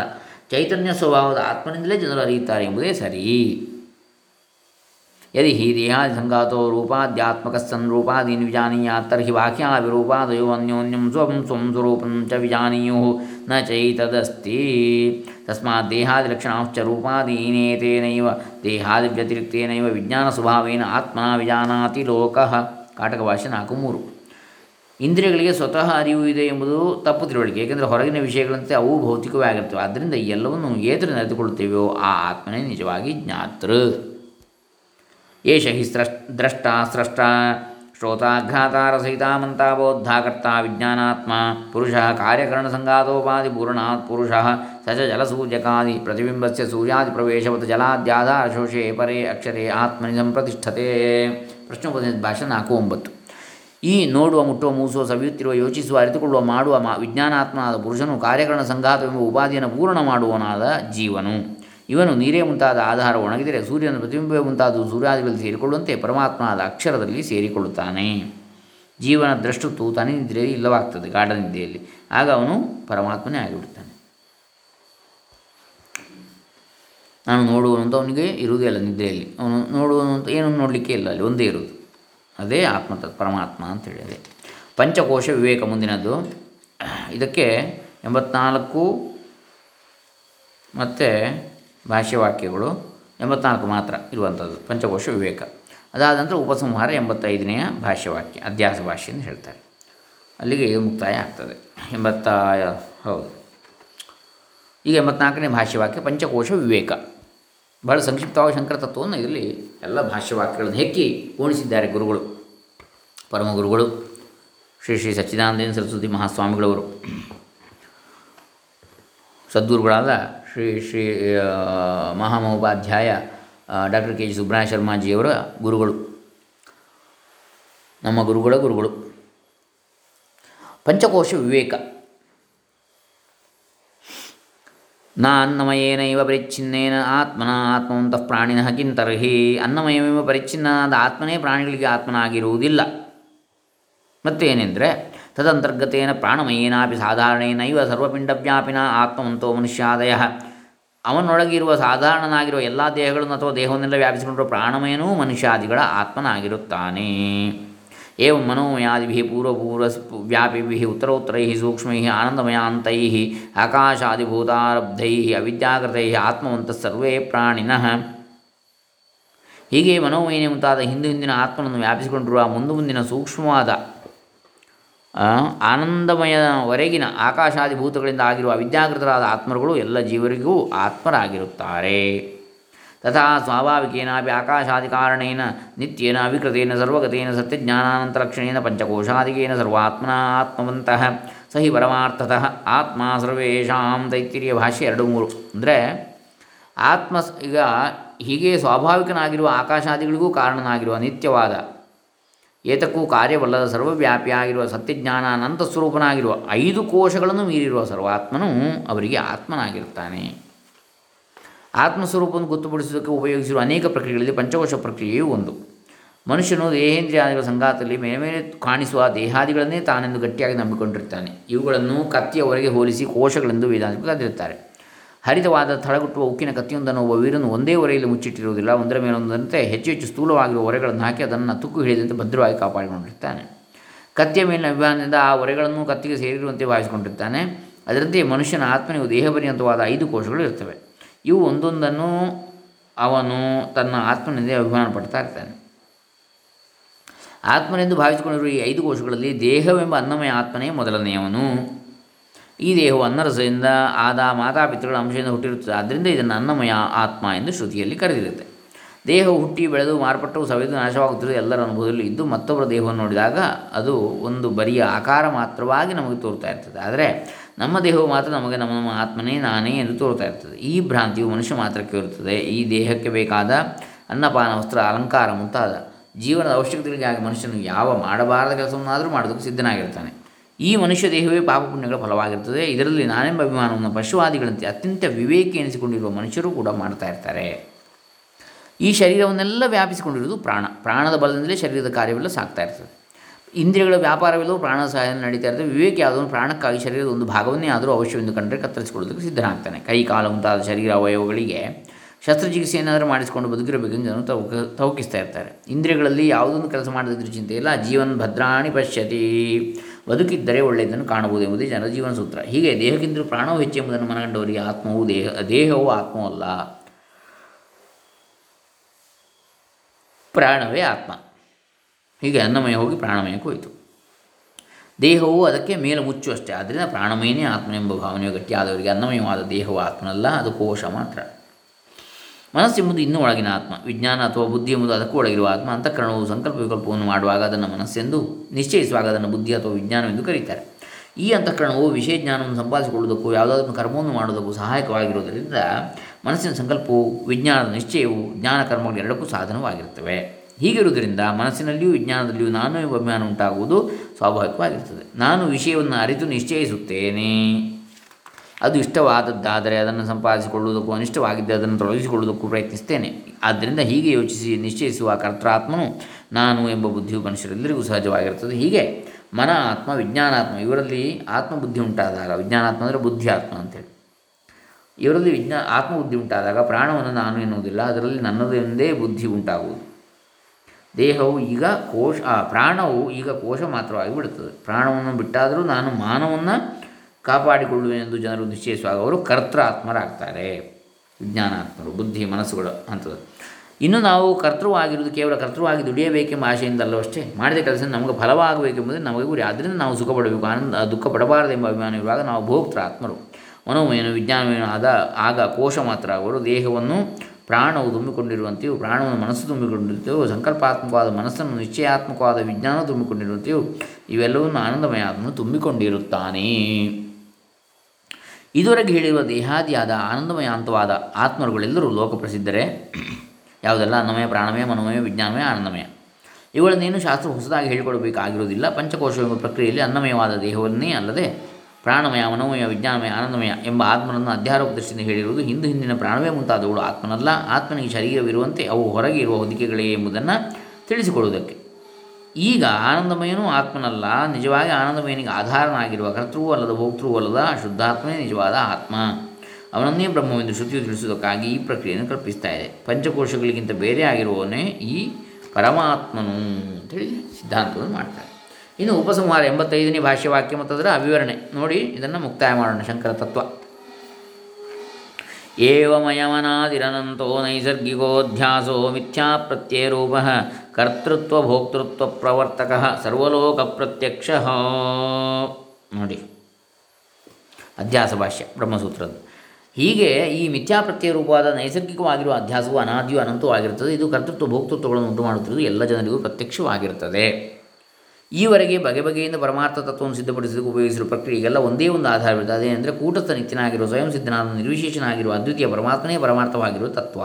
ಚೈತನ್ಯ ಸ್ವಭಾವದ ಆತ್ಮನಿಂದಲೇ ಜನರು ಅರಿಯುತ್ತಾರೆ ಎಂಬುದೇ ಸರಿ. ಯದಿ ಹಿ ದೇಹಾದಿ ಸಂಘಾತೋ ರೂಪಾದ್ಯಾತ್ಮಕಸ್ಸನ್ ರೂಪಾದೀನ್ ವಿಜಾನೀಯಾತ್ ತರ್ಹಿ ವಾಕ್ಯಾವಿರೂಪಾದಯೋ ಅನ್ಯೋನ್ಯಂ ಸ್ವಂ ಸ್ವಂ ಸ್ವರೂಪಂ ಚ ವಿಜಾನೀಯೋ ನ ಚೈತದಸ್ತಿ. ತಸ್ಮಾತ್ ದೇಹಾದಿಲಕ್ಷಣಾಶ್ಚ ರೂಪಾದೀನೇತೇನೈವ ದೇಹಾದಿ ವ್ಯತಿರಿಕ್ತೇನೈವ ವಿಜ್ಞಾನ ಸ್ವಭಾವೇನ ಆತ್ಮನ ವಿಜಾನಾತಿ ಲೋಕಃ. ಕಾಟಕ ಭಾಷೆ ನಾಲ್ಕು ಮೂರು. ಇಂದ್ರಿಯಗಳಿಗೆ ಸ್ವತಃ ಅರಿವು ಇದೆ ಎಂಬುದು ತಪ್ಪು ತಿಳುವಳಿಕೆ. ಏಕೆಂದರೆ ಹೊರಗಿನ ವಿಷಯಗಳಂತೆ ಅವು ಭೌತಿಕವೇ ಆಗಿರ್ತವೆ. ಆದ್ದರಿಂದ ಎಲ್ಲವನ್ನು ಏತರಿಂದ ಅರಿತುಕೊಳ್ಳುತ್ತೇವೆಯೋ ಆ ಆತ್ಮನೇ ನಿಜವಾಗಿ ಜ್ಞಾತೃ. ಏಷ ಹಿ ಸ್ರಷ್ಟ, ದ್ರಷ್ಟ ಸ್ರಷ್ಟ ಶ್ರೋತಾಘ್ರಾತಾರಸಹಿತಾಮಂತಾಬೋದ್ಧಾಕರ್ತ ವಿಜ್ಞಾನಾತ್ಮ, ಪುರುಷ ಕಾರ್ಯಕರಣಸಂಗಾತೋಪಾಧಿ ಪೂರ್ಣಾತ್ ಪುರುಷ, ಸ ಚ ಜಲಸೂರ್ಯಕಾದಿ ಪ್ರತಿಬಿಂಬಸ್ಯ ಸೂರ್ಯಾದಿ ಪ್ರವೇಶವತ್ ಜಲಾದ್ಯಾಧಾರ ಶೋಷೆ ಪರೇ ಅಕ್ಷರೇ ಆತ್ಮನಿ ಸಂಪ್ರತಿಷ್ಠತೆ ಪ್ರಶ್ನೋಪನಿಷತ್ ಭಾಷೆ ನಾಲ್ಕು ಒಂಬತ್ತು. ಈ ನೋಡುವ, ಮುಟ್ಟುವ, ಮೂಸುವ, ಸವಿಯುತ್ತಿರುವ, ಯೋಚಿಸುವ, ಅರಿತುಕೊಳ್ಳುವ, ಮಾಡುವ, ಮಾ, ವಿಜ್ಞಾನಾತ್ಮನಾದ ಪುರುಷನು ಕಾರ್ಯಕರಣ ಸಂಘಾತವೆಂಬ ಉಪಾಧಿಯನ್ನು ಪೂರ್ಣ ಮಾಡುವನಾದ ಜೀವನು. ಇವನು ನೀರೇ ಮುಂತಾದ ಆಧಾರ ಒಣಗಿದರೆ ಸೂರ್ಯನ ಪ್ರತಿಬಿಂಬ ಮುಂತಾದ ಸೂರ್ಯಾದಿಗಳಲ್ಲಿ ಸೇರಿಕೊಳ್ಳುವಂತೆ ಪರಮಾತ್ಮನಾದ ಅಕ್ಷರದಲ್ಲಿ ಸೇರಿಕೊಳ್ಳುತ್ತಾನೆ. ಜೀವನ ದೃಷ್ಟು ತನಿ ನಿದ್ರೆಯಲ್ಲಿ ಇಲ್ಲವಾಗ್ತದೆ, ಗಾಢ ನಿದ್ದೆಯಲ್ಲಿ. ಆಗ ಅವನು ಪರಮಾತ್ಮನೇ ನಾನು ನೋಡುವನು ಅಂತ ಅವನಿಗೆ ಇರುವುದೇ ಇಲ್ಲ ನಿದ್ರೆಯಲ್ಲಿ. ಅವನು ನೋಡುವನು ಅಂತ ಏನೂ ನೋಡಲಿಕ್ಕೆ ಇಲ್ಲ ಅಲ್ಲಿ, ಒಂದೇ ಇರುವುದು. ಅದೇ ಆತ್ಮ ಪರಮಾತ್ಮ ಅಂತೇಳಿ ಅದೇ ಪಂಚಕೋಶ ವಿವೇಕ ಮುಂದಿನದ್ದು. ಇದಕ್ಕೆ ಎಂಬತ್ನಾಲ್ಕು ಮತ್ತು ಭಾಷ್ಯವಾಕ್ಯಗಳು, ಎಂಬತ್ನಾಲ್ಕು ಮಾತ್ರ ಇರುವಂಥದ್ದು, ಪಂಚಕೋಶ ವಿವೇಕ. ಅದಾದ ನಂತರ ಉಪಸಂಹಾರ ಎಂಬತ್ತೈದನೆಯ ಭಾಷ್ಯವಾಕ್ಯ, ಅಧ್ಯಾಸ ಭಾಷೆ ಅಂತ ಹೇಳ್ತಾರೆ. ಅಲ್ಲಿಗೆ ಮುಕ್ತಾಯ ಆಗ್ತದೆ. ಎಂಬತ್ತ, ಹೌದು. ಈಗ ಎಂಬತ್ನಾಲ್ಕನೇ ಭಾಷ್ಯವಾಕ್ಯ, ಪಂಚಕೋಶ ವಿವೇಕ. ಬಹಳ ಸಂಕ್ಷಿಪ್ತವಾಗಿ ಶಂಕರ ತತ್ವವನ್ನು ಇದರಲ್ಲಿ ಎಲ್ಲ ಭಾಷ್ಯವಾಕ್ಯಗಳನ್ನು ಹೆಕ್ಕಿ ಪೂರ್ಣಿಸಿದ್ದಾರೆ ಗುರುಗಳು. ಪರಮ ಗುರುಗಳು, ಶ್ರೀ ಶ್ರೀ ಸಚ್ಚಿದಾನಂದ ಸರಸ್ವತಿ ಮಹಾಸ್ವಾಮಿಗಳವರು. ಸದ್ಗುರುಗಳಾದ Shri Shri Mahamahopadhyaya doctor K G Subrahmanya ಶರ್ಮಾಜಿಯವರ ಗುರುಗಳು. ನಮ್ಮ ಗುರುಗಳ ಗುರುಗಳು. ಪಂಚಕೋಶ ವಿವೇಕ. ನ ಅನ್ನಮಯೇನೈವ ಪರಿಚ್ಛಿನ್ನೇನ ಆತ್ಮನ, ಆತ್ಮವಂತಃ ಪ್ರಾಣಿನಃ ಕಿಂತರ್ಹಿ. ಅನ್ನಮಯಮೇವ ಪರಿಚ್ಛಿನ್ನನಾದ ಆತ್ಮನೇ ಪ್ರಾಣಿಗಳಿಗೆ ಆತ್ಮನಾಗಿರುವುದಿಲ್ಲ. ಮತ್ತೇನೆಂದರೆ, ತದಂತರ್ಗತೇನ ಪ್ರಾಣಮಯೇನಾಪಿ ಸಾಧಾರಣೇನೈವ ಸರ್ವಪಿಂಡವ್ಯಾಪಿನ ಆತ್ಮವಂತೋ ಮನುಷ್ಯಾದಯ. ಅವನೊಳಗಿರುವ ಸಾಧಾರಣನಾಗಿರುವ ಎಲ್ಲ ದೇಹಗಳನ್ನು ಅಥವಾ ದೇಹವನ್ನೆಲ್ಲ ವ್ಯಾಪಿಸಿಕೊಂಡಿರುವ ಪ್ರಾಣಮಯನೂ ಮನುಷ್ಯಾದಿಗಳ ಆತ್ಮನಾಗಿರುತ್ತಾನೆ. ಏವಂ ಮನೋಮಯಾದಿಭಿ ಪೂರ್ವಪೂರ್ವ ವ್ಯಾಪಿಭಿ ಉತ್ತರೋತ್ತರೈ ಸೂಕ್ಷ್ಮೈ ಆನಂದಮಯಾಂತೈ ಆಕಾಶಾದಿಭೂತಾರಬ್ಧೈ ಅವಿದ್ಯಾಕೃತೈ ಆತ್ಮವಂತ ಸರ್ವೇ ಪ್ರಾಣಿನಃ ಹೀಗೆ ಮನೋಮಯನೆ ಮುಂತಾದ ಹಿಂದು ಹಿಂದಿನ ಆತ್ಮನನ್ನು ವ್ಯಾಪಿಸಿಕೊಂಡಿರುವ ಮುಂದು ಮುಂದಿನ ಸೂಕ್ಷ್ಮವಾದ ಆನಂದಮಯವರೆಗಿನ ಆಕಾಶಾದಿಭೂತಗಳಿಂದ ಆಗಿರುವ ಅವಿದ್ಯಾಕೃತರಾದ ಆತ್ಮರುಗಳು ಎಲ್ಲ ಜೀವರಿಗೂ ಆತ್ಮರಾಗಿರುತ್ತಾರೆ. ತಥಾ ಸ್ವಾಭಾವಿಕೇನಾಪಿ ಆಕಾಶಾದಿ ಕಾರಣೇನ ನಿತ್ಯೇನ ಅವಿಕೃತೇನ ಸರ್ವಗತೇನ ಸತ್ಯಜ್ಞಾನಾನಂತರಕ್ಷಣೇನ ಪಂಚಕೋಶಾದಿಕೇನ ಸರ್ವಾತ್ಮನ ಆತ್ಮವಂತಃ ಸಹಿ ಪರಮಾರ್ಥತಃ ಆತ್ಮ ಸರ್ವೇಷಾಂ ತೈತಿರಿಯ ಭಾಷೆ ಎರಡು ಮೂರು. ಅಂದರೆ ಆತ್ಮ ಸ್- ಈಗ ಹೀಗೆ ಸ್ವಾಭಾವಿಕನಾಗಿರುವ ಆಕಾಶಾದಿಗಳಿಗೂ ಕಾರಣನಾಗಿರುವ ನಿತ್ಯವಾದ, ಏತಕ್ಕೂ ಕಾರ್ಯವಲ್ಲದ ಸರ್ವವ್ಯಾಪಿಯಾಗಿರುವ ಸತ್ಯಜ್ಞಾನ ಅನಂತ ಸ್ವರೂಪನಾಗಿರುವ ಐದು ಕೋಶಗಳನ್ನು ಮೀರಿರುವ ಸರ್ವಾತ್ಮನು ಅವರಿಗೆ ಆತ್ಮನಾಗಿರ್ತಾನೆ. ಆತ್ಮಸ್ವರೂಪವನ್ನು ಗೊತ್ತುಪಡಿಸುವುದಕ್ಕೆ ಉಪಯೋಗಿಸಿರುವ ಅನೇಕ ಪ್ರಕ್ರಿಯೆಗಳಲ್ಲಿ ಪಂಚಕೋಶ ಪ್ರಕ್ರಿಯೆಯೂ ಒಂದು. ಮನುಷ್ಯನು ದೇಹೇಂದ್ರಿಯಾದಿಗಳ ಸಂಘಾತದಲ್ಲಿ ಮೇಲೆ ಮೇಲೆ ಕಾಣಿಸುವ ದೇಹಾದಿಗಳನ್ನೇ ತಾನೆಂದು ಗಟ್ಟಿಯಾಗಿ ನಂಬಿಕೊಂಡಿರ್ತಾನೆ. ಇವುಗಳನ್ನು ಕತ್ತಿಯವರೆಗೆ ಹೋಲಿಸಿ ಕೋಶಗಳೆಂದು ವೇದಾಂತಿಗಳು ಕರೆದಿರುತ್ತಾರೆ. ಹರಿತವಾದ ತಳಗುಟ್ಟುವ ಉಕ್ಕಿನ ಕತ್ತಿಯೊಂದನ್ನು ಒಬ್ಬ ವೀರನು ಒಂದೇ ಒರೆಯಲ್ಲಿ ಮುಚ್ಚಿಟ್ಟಿರುವುದಿಲ್ಲ. ಒಂದರ ಮೇಲೊಂದರಂತೆ ಹೆಚ್ಚು ಹೆಚ್ಚು ಸ್ಥೂಲವಾಗಿರುವ ಒರೆಗಳನ್ನು ಹಾಕಿ ಅದನ್ನು ತುಕ್ಕು ಹಿಡಿದಂತೆ ಭದ್ರವಾಗಿ ಕಾಪಾಡಿಕೊಂಡಿರ್ತಾನೆ. ಕತ್ತಿಯ ಮೇಲಿನ ಅಭಿಮಾನದಿಂದ ಆ ಒರೆಗಳನ್ನು ಕತ್ತಿಗೆ ಸೇರಿರುವಂತೆ ಭಾವಿಸಿಕೊಂಡಿರ್ತಾನೆ. ಅದರಂತೆ ಮನುಷ್ಯನ ಆತ್ಮನಿಗೂ ದೇಹ ಪರ್ಯಂತವಾದ ಐದು ಕೋಶಗಳು ಇರ್ತವೆ ಇವು ಒಂದೊಂದನ್ನು ಅವನು ತನ್ನ ಆತ್ಮನಿಂದ ಅಭಿಮಾನ ಪಡ್ತಾ ಇರ್ತಾನೆ. ಆತ್ಮನೆಂದು ಭಾವಿಸಿಕೊಂಡಿರುವ ಈ ಐದು ಕೋಶಗಳಲ್ಲಿ ದೇಹವೆಂಬ ಅನ್ನಮಯ ಆತ್ಮನೇ ಮೊದಲನೆಯವನು ಈ ದೇಹವು ಅನ್ನರಸದಿಂದ ಆದ ಮಾತಾಪಿತೃಗಳ ಅಂಶದಿಂದ ಹುಟ್ಟಿರುತ್ತದೆ. ಆದ್ದರಿಂದ ಇದನ್ನು ಅನ್ನಮಯ ಆತ್ಮ ಎಂದು ಶ್ರುತಿಯಲ್ಲಿ ಕರೆದಿರುತ್ತೆ. ದೇಹವು ಹುಟ್ಟಿ ಬೆಳೆದು ಮಾರ್ಪಟ್ಟು ಸವೆದು ನಾಶವಾಗುತ್ತಿರುವುದು ಎಲ್ಲರ ಅನುಭವದಲ್ಲಿ ಇದ್ದು ಮತ್ತೊಬ್ಬರ ದೇಹವನ್ನು ನೋಡಿದಾಗ ಅದು ಒಂದು ಬರಿಯ ಆಕಾರ ಮಾತ್ರವಾಗಿ ನಮಗೆ ತೋರ್ತಾ ಇರ್ತದೆ. ಆದರೆ ನಮ್ಮ ದೇಹವು ಮಾತ್ರ ನಮಗೆ, ನಮ್ಮ ನಮ್ಮ ಆತ್ಮನೇ ನಾನೇ ಎಂದು ತೋರ್ತಾ ಇರ್ತದೆ. ಈ ಭ್ರಾಂತಿಯು ಮನುಷ್ಯ ಮಾತ್ರಕ್ಕೆ ಇರುತ್ತದೆ. ಈ ದೇಹಕ್ಕೆ ಬೇಕಾದ ಅನ್ನಪಾನ, ವಸ್ತ್ರ, ಅಲಂಕಾರ ಮುಂತಾದ ಜೀವನದ ಅವಶ್ಯಕತೆಗಳಿಗಾಗಿ ಮನುಷ್ಯನು ಯಾವ ಮಾಡಬಾರದ ಕೆಲಸವನ್ನಾದರೂ ಮಾಡೋದಕ್ಕೆ ಸಿದ್ಧನಾಗಿರ್ತಾನೆ. ಈ ಮನುಷ್ಯ ದೇಹವೇ ಪಾಪ ಪುಣ್ಯಗಳ ಫಲವಾಗಿರ್ತದೆ. ಇದರಲ್ಲಿ ನಾನೆಂಬ ಅಭಿಮಾನವನ್ನು ಪಶುವಾದಿಗಳಂತೆ ಅತ್ಯಂತ ವಿವೇಕಿ ಎನಿಸಿಕೊಂಡಿರುವ ಮನುಷ್ಯರು ಕೂಡ ಮಾಡ್ತಾ ಇರ್ತಾರೆ. ಈ ಶರೀರವನ್ನೆಲ್ಲ ವ್ಯಾಪಿಸಿಕೊಂಡಿರುವುದು ಪ್ರಾಣ. ಪ್ರಾಣದ ಬಲದಿಂದಲೇ ಶರೀರದ ಕಾರ್ಯವೆಲ್ಲ ಸಾಗ್ತಾ ಇರ್ತದೆ. ಇಂದ್ರಿಯಗಳ ವ್ಯಾಪಾರವಿಲ್ಲದೂ ಪ್ರಾಣ ಸಹಾಯ ನಡೀತಾ ಇರ್ತದೆ ವಿವೇಕ ಯಾವುದನ್ನು ಪ್ರಾಣಕ್ಕಾಗಿ ಶರೀರದ ಒಂದು ಭಾಗವನ್ನೇ ಆದರೂ ಅವಶ್ಯವೆಂದು ಕಂಡರೆ ಕತ್ತರಿಸಿಕೊಳ್ಳೋದಕ್ಕೆ ಸಿದ್ಧನಾಗ್ತಾನೆ. ಕೈ, ಕಾಲ ಮುಂತಾದ ಶರೀರ ಅವಯವಗಳಿಗೆ ಶಸ್ತ್ರಚಿಕಿತ್ಸೆ ಏನಾದರೂ ಮಾಡಿಸಿಕೊಂಡು ಬದುಕಿರಬೇಕೆಂದು ಜನರು ತೌಕ ತವಕಿಸ್ತಾ ಇರ್ತಾರೆ. ಇಂದ್ರಿಯಗಳಲ್ಲಿ ಯಾವುದೊಂದು ಕೆಲಸ ಮಾಡದಿದ್ದರೂ ಚಿಂತೆ ಇಲ್ಲ. ಜೀವನ್ ಭದ್ರಾಣಿ ಪಶ್ಯತಿ. ಬದುಕಿದ್ದರೆ ಒಳ್ಳೆಯದನ್ನು ಕಾಣಬಹುದು ಎಂಬುದೇ ಜನರ ಜೀವನ ಸೂತ್ರ. ಹೀಗೆ ದೇಹಕ್ಕಿಂತಲೂ ಪ್ರಾಣವು ಹೆಚ್ಚು ಎಂಬುದನ್ನು ಮನಗಂಡವರಿಗೆ ಆತ್ಮವು ದೇಹ, ದೇಹವು ಆತ್ಮವಲ್ಲ. ಪ್ರಾಣವೇ ಆತ್ಮ. ಹೀಗೆ ಅನ್ನಮಯ ಹೋಗಿ ಪ್ರಾಣಮಯಕ್ಕೆ ಹೋಯಿತು. ದೇಹವು ಅದಕ್ಕೆ ಮೇಲೆ ಮುಚ್ಚು ಅಷ್ಟೇ. ಆದ್ದರಿಂದ ಪ್ರಾಣಮಯನೇ ಆತ್ಮನೆಂಬ ಭಾವನೆಯು ಗಟ್ಟಿಯಾದವರಿಗೆ ಅನ್ನಮಯವಾದ ದೇಹವು ಆತ್ಮನಲ್ಲ, ಅದು ಕೋಶ ಮಾತ್ರ. ಮನಸ್ಸೆಂಬುದು ಇನ್ನೂ ಒಳಗಿನ ಆತ್ಮ. ವಿಜ್ಞಾನ ಅಥವಾ ಬುದ್ಧಿ ಎಂಬುದು ಅದಕ್ಕೂ ಒಳಗಿರುವ ಆತ್ಮ. ಅಂತಃಕರಣವು ಸಂಕಲ್ಪ ವಿಕಲ್ಪವನ್ನು ಮಾಡುವಾಗ ಅದನ್ನು ಮನಸ್ಸೆಂದು ನಿಶ್ಚಯಿಸುವಾಗ ಅದನ್ನು ಬುದ್ಧಿ ಅಥವಾ ವಿಜ್ಞಾನವೆಂದು ಕರೀತಾರೆ. ಈ ಅಂತಃಕರಣವು ವಿಷಯ ಜ್ಞಾನವನ್ನು ಸಂಪಾದಿಸಿಕೊಳ್ಳುವುದಕ್ಕೂ ಯಾವುದಾದ್ರೂ ಕರ್ಮವನ್ನು ಮಾಡುವುದಕ್ಕೂ ಸಹಾಯಕವಾಗಿರುವುದರಿಂದ ಮನಸ್ಸಿನ ಸಂಕಲ್ಪವು, ವಿಜ್ಞಾನದ ನಿಶ್ಚಯವು, ಜ್ಞಾನ ಕರ್ಮಗಳು ಎರಡಕ್ಕೂ ಸಾಧನವಾಗಿರುತ್ತವೆ. ಹೀಗಿರುವುದರಿಂದ ಮನಸ್ಸಿನಲ್ಲಿಯೂ ವಿಜ್ಞಾನದಲ್ಲಿಯೂ ನಾನು ಎಂಬ ಅಭಿಮಾನ ಉಂಟಾಗುವುದು ಸ್ವಾಭಾವಿಕವಾಗಿರ್ತದೆ ನಾನು ವಿಷಯವನ್ನು ಅರಿತು ನಿಶ್ಚಯಿಸುತ್ತೇನೆ. ಅದು ಇಷ್ಟವಾದದ್ದಾದರೆ ಅದನ್ನು ಸಂಪಾದಿಸಿಕೊಳ್ಳುವುದಕ್ಕೂ ಅನಿಷ್ಟವಾಗಿದ್ದರೆ ಅದನ್ನು ತೊಡಗಿಸಿಕೊಳ್ಳುವುದಕ್ಕೂ ಪ್ರಯತ್ನಿಸ್ತೇನೆ ಆದ್ದರಿಂದ ಹೀಗೆ ಯೋಚಿಸಿ ನಿಶ್ಚಯಿಸುವ ಕರ್ತಾತ್ಮನು ನಾನು ಎಂಬ ಬುದ್ಧಿಯು ಮನುಷ್ಯರೆಲ್ಲರಿಗೂ ಸಹಜವಾಗಿರುತ್ತದೆ. ಹೀಗೆ ಮನ, ಆತ್ಮ, ವಿಜ್ಞಾನಾತ್ಮ ಇವರಲ್ಲಿ ಆತ್ಮಬುದ್ಧಿ ಉಂಟಾದಾಗ, ವಿಜ್ಞಾನಾತ್ಮ ಅಂದರೆ ಬುದ್ಧಿ ಆತ್ಮ ಅಂತೇಳಿ. ಇವರಲ್ಲಿ ವಿಜ್ಞಾ, ಆತ್ಮಬುದ್ಧಿ ಉಂಟಾದಾಗ ಪ್ರಾಣವನ್ನು ನಾನು ಎನ್ನುವುದಿಲ್ಲ, ಅದರಲ್ಲಿ ನನ್ನದೇ ಎಂದೇ ಬುದ್ಧಿ ಉಂಟಾಗುವುದು. ದೇಹವು ಈಗ ಕೋಶ ಪ್ರಾಣವು ಈಗ ಕೋಶ ಮಾತ್ರವಾಗಿ ಬಿಡುತ್ತದೆ. ಪ್ರಾಣವನ್ನು ಬಿಟ್ಟಾದರೂ ನಾನು ಮಾನವನ್ನು ಕಾಪಾಡಿಕೊಳ್ಳುವೆನೆಂದು ಜನರು ನಿಶ್ಚಯಿಸುವಾಗ ಅವರು ಕರ್ತೃಾತ್ಮರಾಗ್ತಾರೆ ವಿಜ್ಞಾನಾತ್ಮರು, ಬುದ್ಧಿ, ಮನಸ್ಸುಗಳು ಅಂಥದ್ದು ಇನ್ನು ನಾವು ಕರ್ತೃವಾಗಿರುವುದು ಕೇವಲ ಕರ್ತೃವಾಗಿ ದುಡಿಯಬೇಕೆಂಬ ಆಶೆಯಿಂದಲ್ಲೋ ಅಷ್ಟೇ? ಮಾಡಿದ ಕೆಲಸ ನಮಗೆ ಫಲವಾಗಬೇಕೆಂಬುದೇ ನಮಗೆ ಗುರಿ. ಆದ್ದರಿಂದ ನಾವು ಸುಖ ಪಡಬೇಕು ಆನಂದ ದುಃಖ ಪಡಬಾರದೆಂಬ ಅಭಿಮಾನ ಇರುವಾಗ ನಾವು ಭೋಕ್ತೃ ಆತ್ಮರು ಮನೋಮಯನು ವಿಜ್ಞಾನವೇನು ಆದ, ಆಗ ಕೋಶ ಮಾತ್ರ ಅವರು ದೇಹವನ್ನು ಪ್ರಾಣವು ತುಂಬಿಕೊಂಡಿರುವಂತೆಯೂ, ಪ್ರಾಣವನ್ನು ಮನಸ್ಸು ತುಂಬಿಕೊಂಡಿರುತ್ತೆಯೋ ಸಂಕಲ್ಪಾತ್ಮಕವಾದ ಮನಸ್ಸನ್ನು ನಿಶ್ಚಯಾತ್ಮಕವಾದ ವಿಜ್ಞಾನ ತುಂಬಿಕೊಂಡಿರುವಂತೆಯೂ, ಇವೆಲ್ಲವನ್ನು ಆನಂದಮಯ ಆತ್ಮನು ತುಂಬಿಕೊಂಡಿರುತ್ತಾನೆ. ಇದುವರೆಗೆ ಹೇಳಿರುವ ದೇಹಾದಿಯಾದ ಆನಂದಮಯ ಅಂತವಾದ ಆತ್ಮರುಗಳೆಲ್ಲರೂ ಲೋಕಪ್ರಸಿದ್ಧರೇ. ಯಾವುದೆಲ್ಲ, ಅನ್ನಮಯ, ಪ್ರಾಣಮಯ, ಮನೋಮಯ, ವಿಜ್ಞಾನಮಯ, ಆನಂದಮಯ. ಇವುಗಳನ್ನೇನು ಶಾಸ್ತ್ರ ಹೊಸದಾಗಿ ಹೇಳಿಕೊಡಬೇಕಾಗಿರುವುದಿಲ್ಲ. ಪಂಚಕೋಶ ಎಂಬ ಪ್ರಕ್ರಿಯೆಯಲ್ಲಿ ಅನ್ನಮಯವಾದ ದೇಹವನ್ನೇ ಅಲ್ಲದೆ ಪ್ರಾಣಮಯ, ಮನೋಮಯ, ವಿಜ್ಞಾನಮಯ, ಆನಂದಮಯ ಎಂಬ ಆತ್ಮನನ್ನು ಅಧ್ಯಾರೋಪ ದೃಷ್ಟಿಯಿಂದ ಹೇಳಿರುವುದು ಹಿಂದೆ ಹಿಂದಿನ ಪ್ರಾಣವೇ ಮುಂತಾದವುಗಳು ಆತ್ಮನಲ್ಲ, ಆತ್ಮನಿಗೆ ಶರೀರವಿರುವಂತೆ ಅವು ಹೊರಗೆ ಇರುವ ಹೊದಿಕೆಗಳೇ ಎಂಬುದನ್ನು ತಿಳಿಸಿಕೊಡುವುದಕ್ಕೆ ಈಗ ಆನಂದಮಯನೂ ಆತ್ಮನಲ್ಲ, ನಿಜವಾಗಿ ಆನಂದಮಯನಿಗೆ ಆಧಾರನಾಗಿರುವ ಕರ್ತೃವೂ ಅಲ್ಲದ ಭೋಕ್ತೃವೂ ಅಲ್ಲದ ಶುದ್ಧಾತ್ಮನೇ ನಿಜವಾದ ಆತ್ಮ. ಅವನನ್ನೇ ಬ್ರಹ್ಮವೆಂದು ಶ್ರುತಿಯು ತಿಳಿಸುವುದಕ್ಕಾಗಿ ಈ ಪ್ರಕ್ರಿಯೆಯನ್ನು ಕಲ್ಪಿಸ್ತಾ ಇದೆ. ಪಂಚಕೋಶಗಳಿಗಿಂತ ಬೇರೆ ಆಗಿರುವವನೇ ಈ ಪರಮಾತ್ಮನು ಅಂತೇಳಿ ಸಿದ್ಧಾಂತವನ್ನು ಮಾಡ್ತಾರೆ. ಇನ್ನು ಉಪಸಂಹಾರ ಎಂಬತ್ತೈದನೇ ಭಾಷ್ಯವಾಕ್ಯ ಮತ್ತು ಅದರ ಅವಿವರಣೆ. ನೋಡಿ, ಇದನ್ನು ಮುಕ್ತಾಯ ಮಾಡೋಣ, ಶಂಕರ ತತ್ವ. ಏವಮಯಮನಾದಿರನಂತೋ ನೈಸರ್ಗಿಕೋಧ್ಯಾಸೋ ಕರ್ತೃತ್ವ ಭೋಕ್ತೃತ್ವ ಪ್ರವರ್ತಕ ಸರ್ವಲೋಕ ಪ್ರತ್ಯಕ್ಷ ನೋಡಿ, ಅಧ್ಯಾಸ ಭಾಷ್ಯ, ಬ್ರಹ್ಮಸೂತ್ರದ. ಹೀಗೆ ಈ ಮಿಥ್ಯಾಪ್ರತ್ಯಯ ರೂಪವಾದ ನೈಸರ್ಗಿಕವಾಗಿರುವ ಅಧ್ಯಾಸವು ಅನಾದಿಯು ಅನಂತವೂ ಆಗಿರುತ್ತದೆ. ಇದು ಕರ್ತೃತ್ವ ಭೋಕ್ತೃತ್ವಗಳನ್ನು ಉಂಟು ಮಾಡುತ್ತಿರುವುದು ಎಲ್ಲ ಜನರಿಗೂ ಪ್ರತ್ಯಕ್ಷವಾಗಿರುತ್ತದೆ. ಈವರೆಗೆ ಬಗೆ ಬಗೆಯಿಂದ ಪರಮಾರ್ಥ ತತ್ವವನ್ನು ಸಿದ್ಧಪಡಿಸಲು ಉಪಯೋಗಿಸಿರುವ ಪ್ರಕ್ರಿಯೆಗೆಲ್ಲ ಒಂದೇ ಒಂದು ಆಧಾರವಿದೆ ಅದೇನೆಂದರೆ ಕೂಟಸ್ಥ ನಿತ್ಯನಾಗಿರುವ ಸ್ವಯಂ ಸಿದ್ಧನಾದ ನಿರ್ವಿಶೇಷನಾಗಿರುವ ಅದ್ವಿತೀಯ ಪರಮಾತ್ಮನೇ ಪರಮಾರ್ಥವಾಗಿರುವ ತತ್ವ.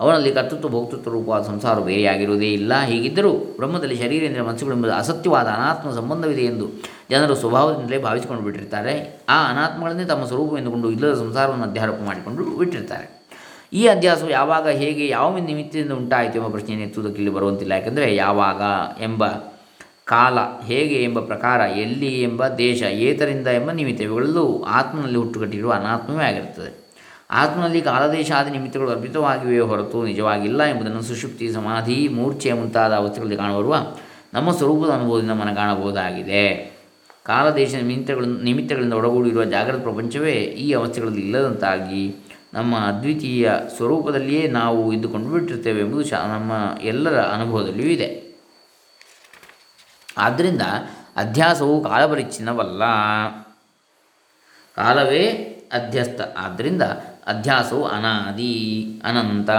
ಅವನಲ್ಲಿ ಕರ್ತೃತ್ವ, ಭೋಕ್ತೃತ್ವ ರೂಪವಾದ ಸಂಸಾರ ಬೇರೆಯಾಗಿರುವುದೇ ಇಲ್ಲ. ಹೀಗಿದ್ದರೂ ಬ್ರಹ್ಮದಲ್ಲಿ ಶರೀರೇಂದ್ರ ಮನಸ್ಸುಗಳೆಂಬುದು ಅಸತ್ಯವಾದ ಅನಾತ್ಮ ಸಂಬಂಧವಿದೆ ಎಂದು ಜನರು ಸ್ವಭಾವದಿಂದಲೇ ಭಾವಿಸಿಕೊಂಡು ಬಿಟ್ಟಿರ್ತಾರೆ. ಆ ಅನಾತ್ಮಗಳನ್ನೇ ತಮ್ಮ ಸ್ವರೂಪವೆಂದುಕೊಂಡು ಇಲ್ಲದ ಸಂಸಾರವನ್ನು ಅಧ್ಯಾರೋಪ ಮಾಡಿಕೊಂಡು ಬಿಟ್ಟಿರ್ತಾರೆ. ಈ ಅಧ್ಯಾಸವು ಯಾವಾಗ ಹೇಗೆ ಯಾವ ನಿಮಿತ್ತದಿಂದ ಉಂಟಾಯಿತು ಎಂಬ ಪ್ರಶ್ನೆಯನ್ನು ಎತ್ತುವುದಕ್ಕೆ ಇಲ್ಲಿ ಬರುವಂತಿಲ್ಲ. ಯಾಕೆಂದರೆ ಯಾವಾಗ ಎಂಬ ಕಾಲ ಹೇಗೆ ಎಂಬ ಪ್ರಕಾರ ಎಲ್ಲಿ ಎಂಬ ದೇಶ ಏತರಿಂದ ಎಂಬ ನಿಮಿತ್ತ ಇವುಗಳೆಲ್ಲೂ ಆತ್ಮನಲ್ಲಿ ಹುಟ್ಟುಕಟ್ಟಿರುವ ಅನಾತ್ಮವೇ ಆಗಿರುತ್ತದೆ. ಆತ್ಮನಲ್ಲಿ ಕಾಲದೇಶಾದಿ ನಿಮಿತ್ತಗಳು ಅರ್ಪಿತವಾಗಿವೆಯೇ ಹೊರತು ನಿಜವಾಗಿಲ್ಲ ಎಂಬುದನ್ನು ಸುಷುಪ್ತಿ, ಸಮಾಧಿ ಮೂರ್ಛೆ ಮುಂತಾದ ಅವಸ್ಥೆಗಳಲ್ಲಿ ಕಾಣಬರುವ ನಮ್ಮ ಸ್ವರೂಪದ ಅನುಭವದಿಂದ ಮನ ಕಾಣಬಹುದಾಗಿದೆ. ಕಾಲದೇಶ ನಿಮಿತ್ತಗಳ ನಿಮಿತ್ತಗಳಿಂದ ಒಳಗೂಡಿರುವ ಜಾಗೃತ ಪ್ರಪಂಚವೇ ಈ ಅವಸ್ಥೆಗಳಲ್ಲಿ ಇಲ್ಲದಂತಾಗಿ ನಮ್ಮ ಅದ್ವಿತೀಯ ಸ್ವರೂಪದಲ್ಲಿಯೇ ನಾವು ಇದ್ದುಕೊಂಡು ಬಿಟ್ಟಿರ್ತೇವೆ ಎಂಬುದು ನಮ್ಮ ಎಲ್ಲರ ಅನುಭವದಲ್ಲಿಯೂ ಇದೆ. ಆದ್ದರಿಂದ ಅಧ್ಯಾಸವು ಕಾಲಪರಿಚ್ಛಿನ್ನವಲ್ಲ. ಕಾಲವೇ ಅಧ್ಯಸ್ಥ. ಆದ್ದರಿಂದ ಅಧ್ಯಾಸವು ಅನಾದಿ, ಅನಂತ.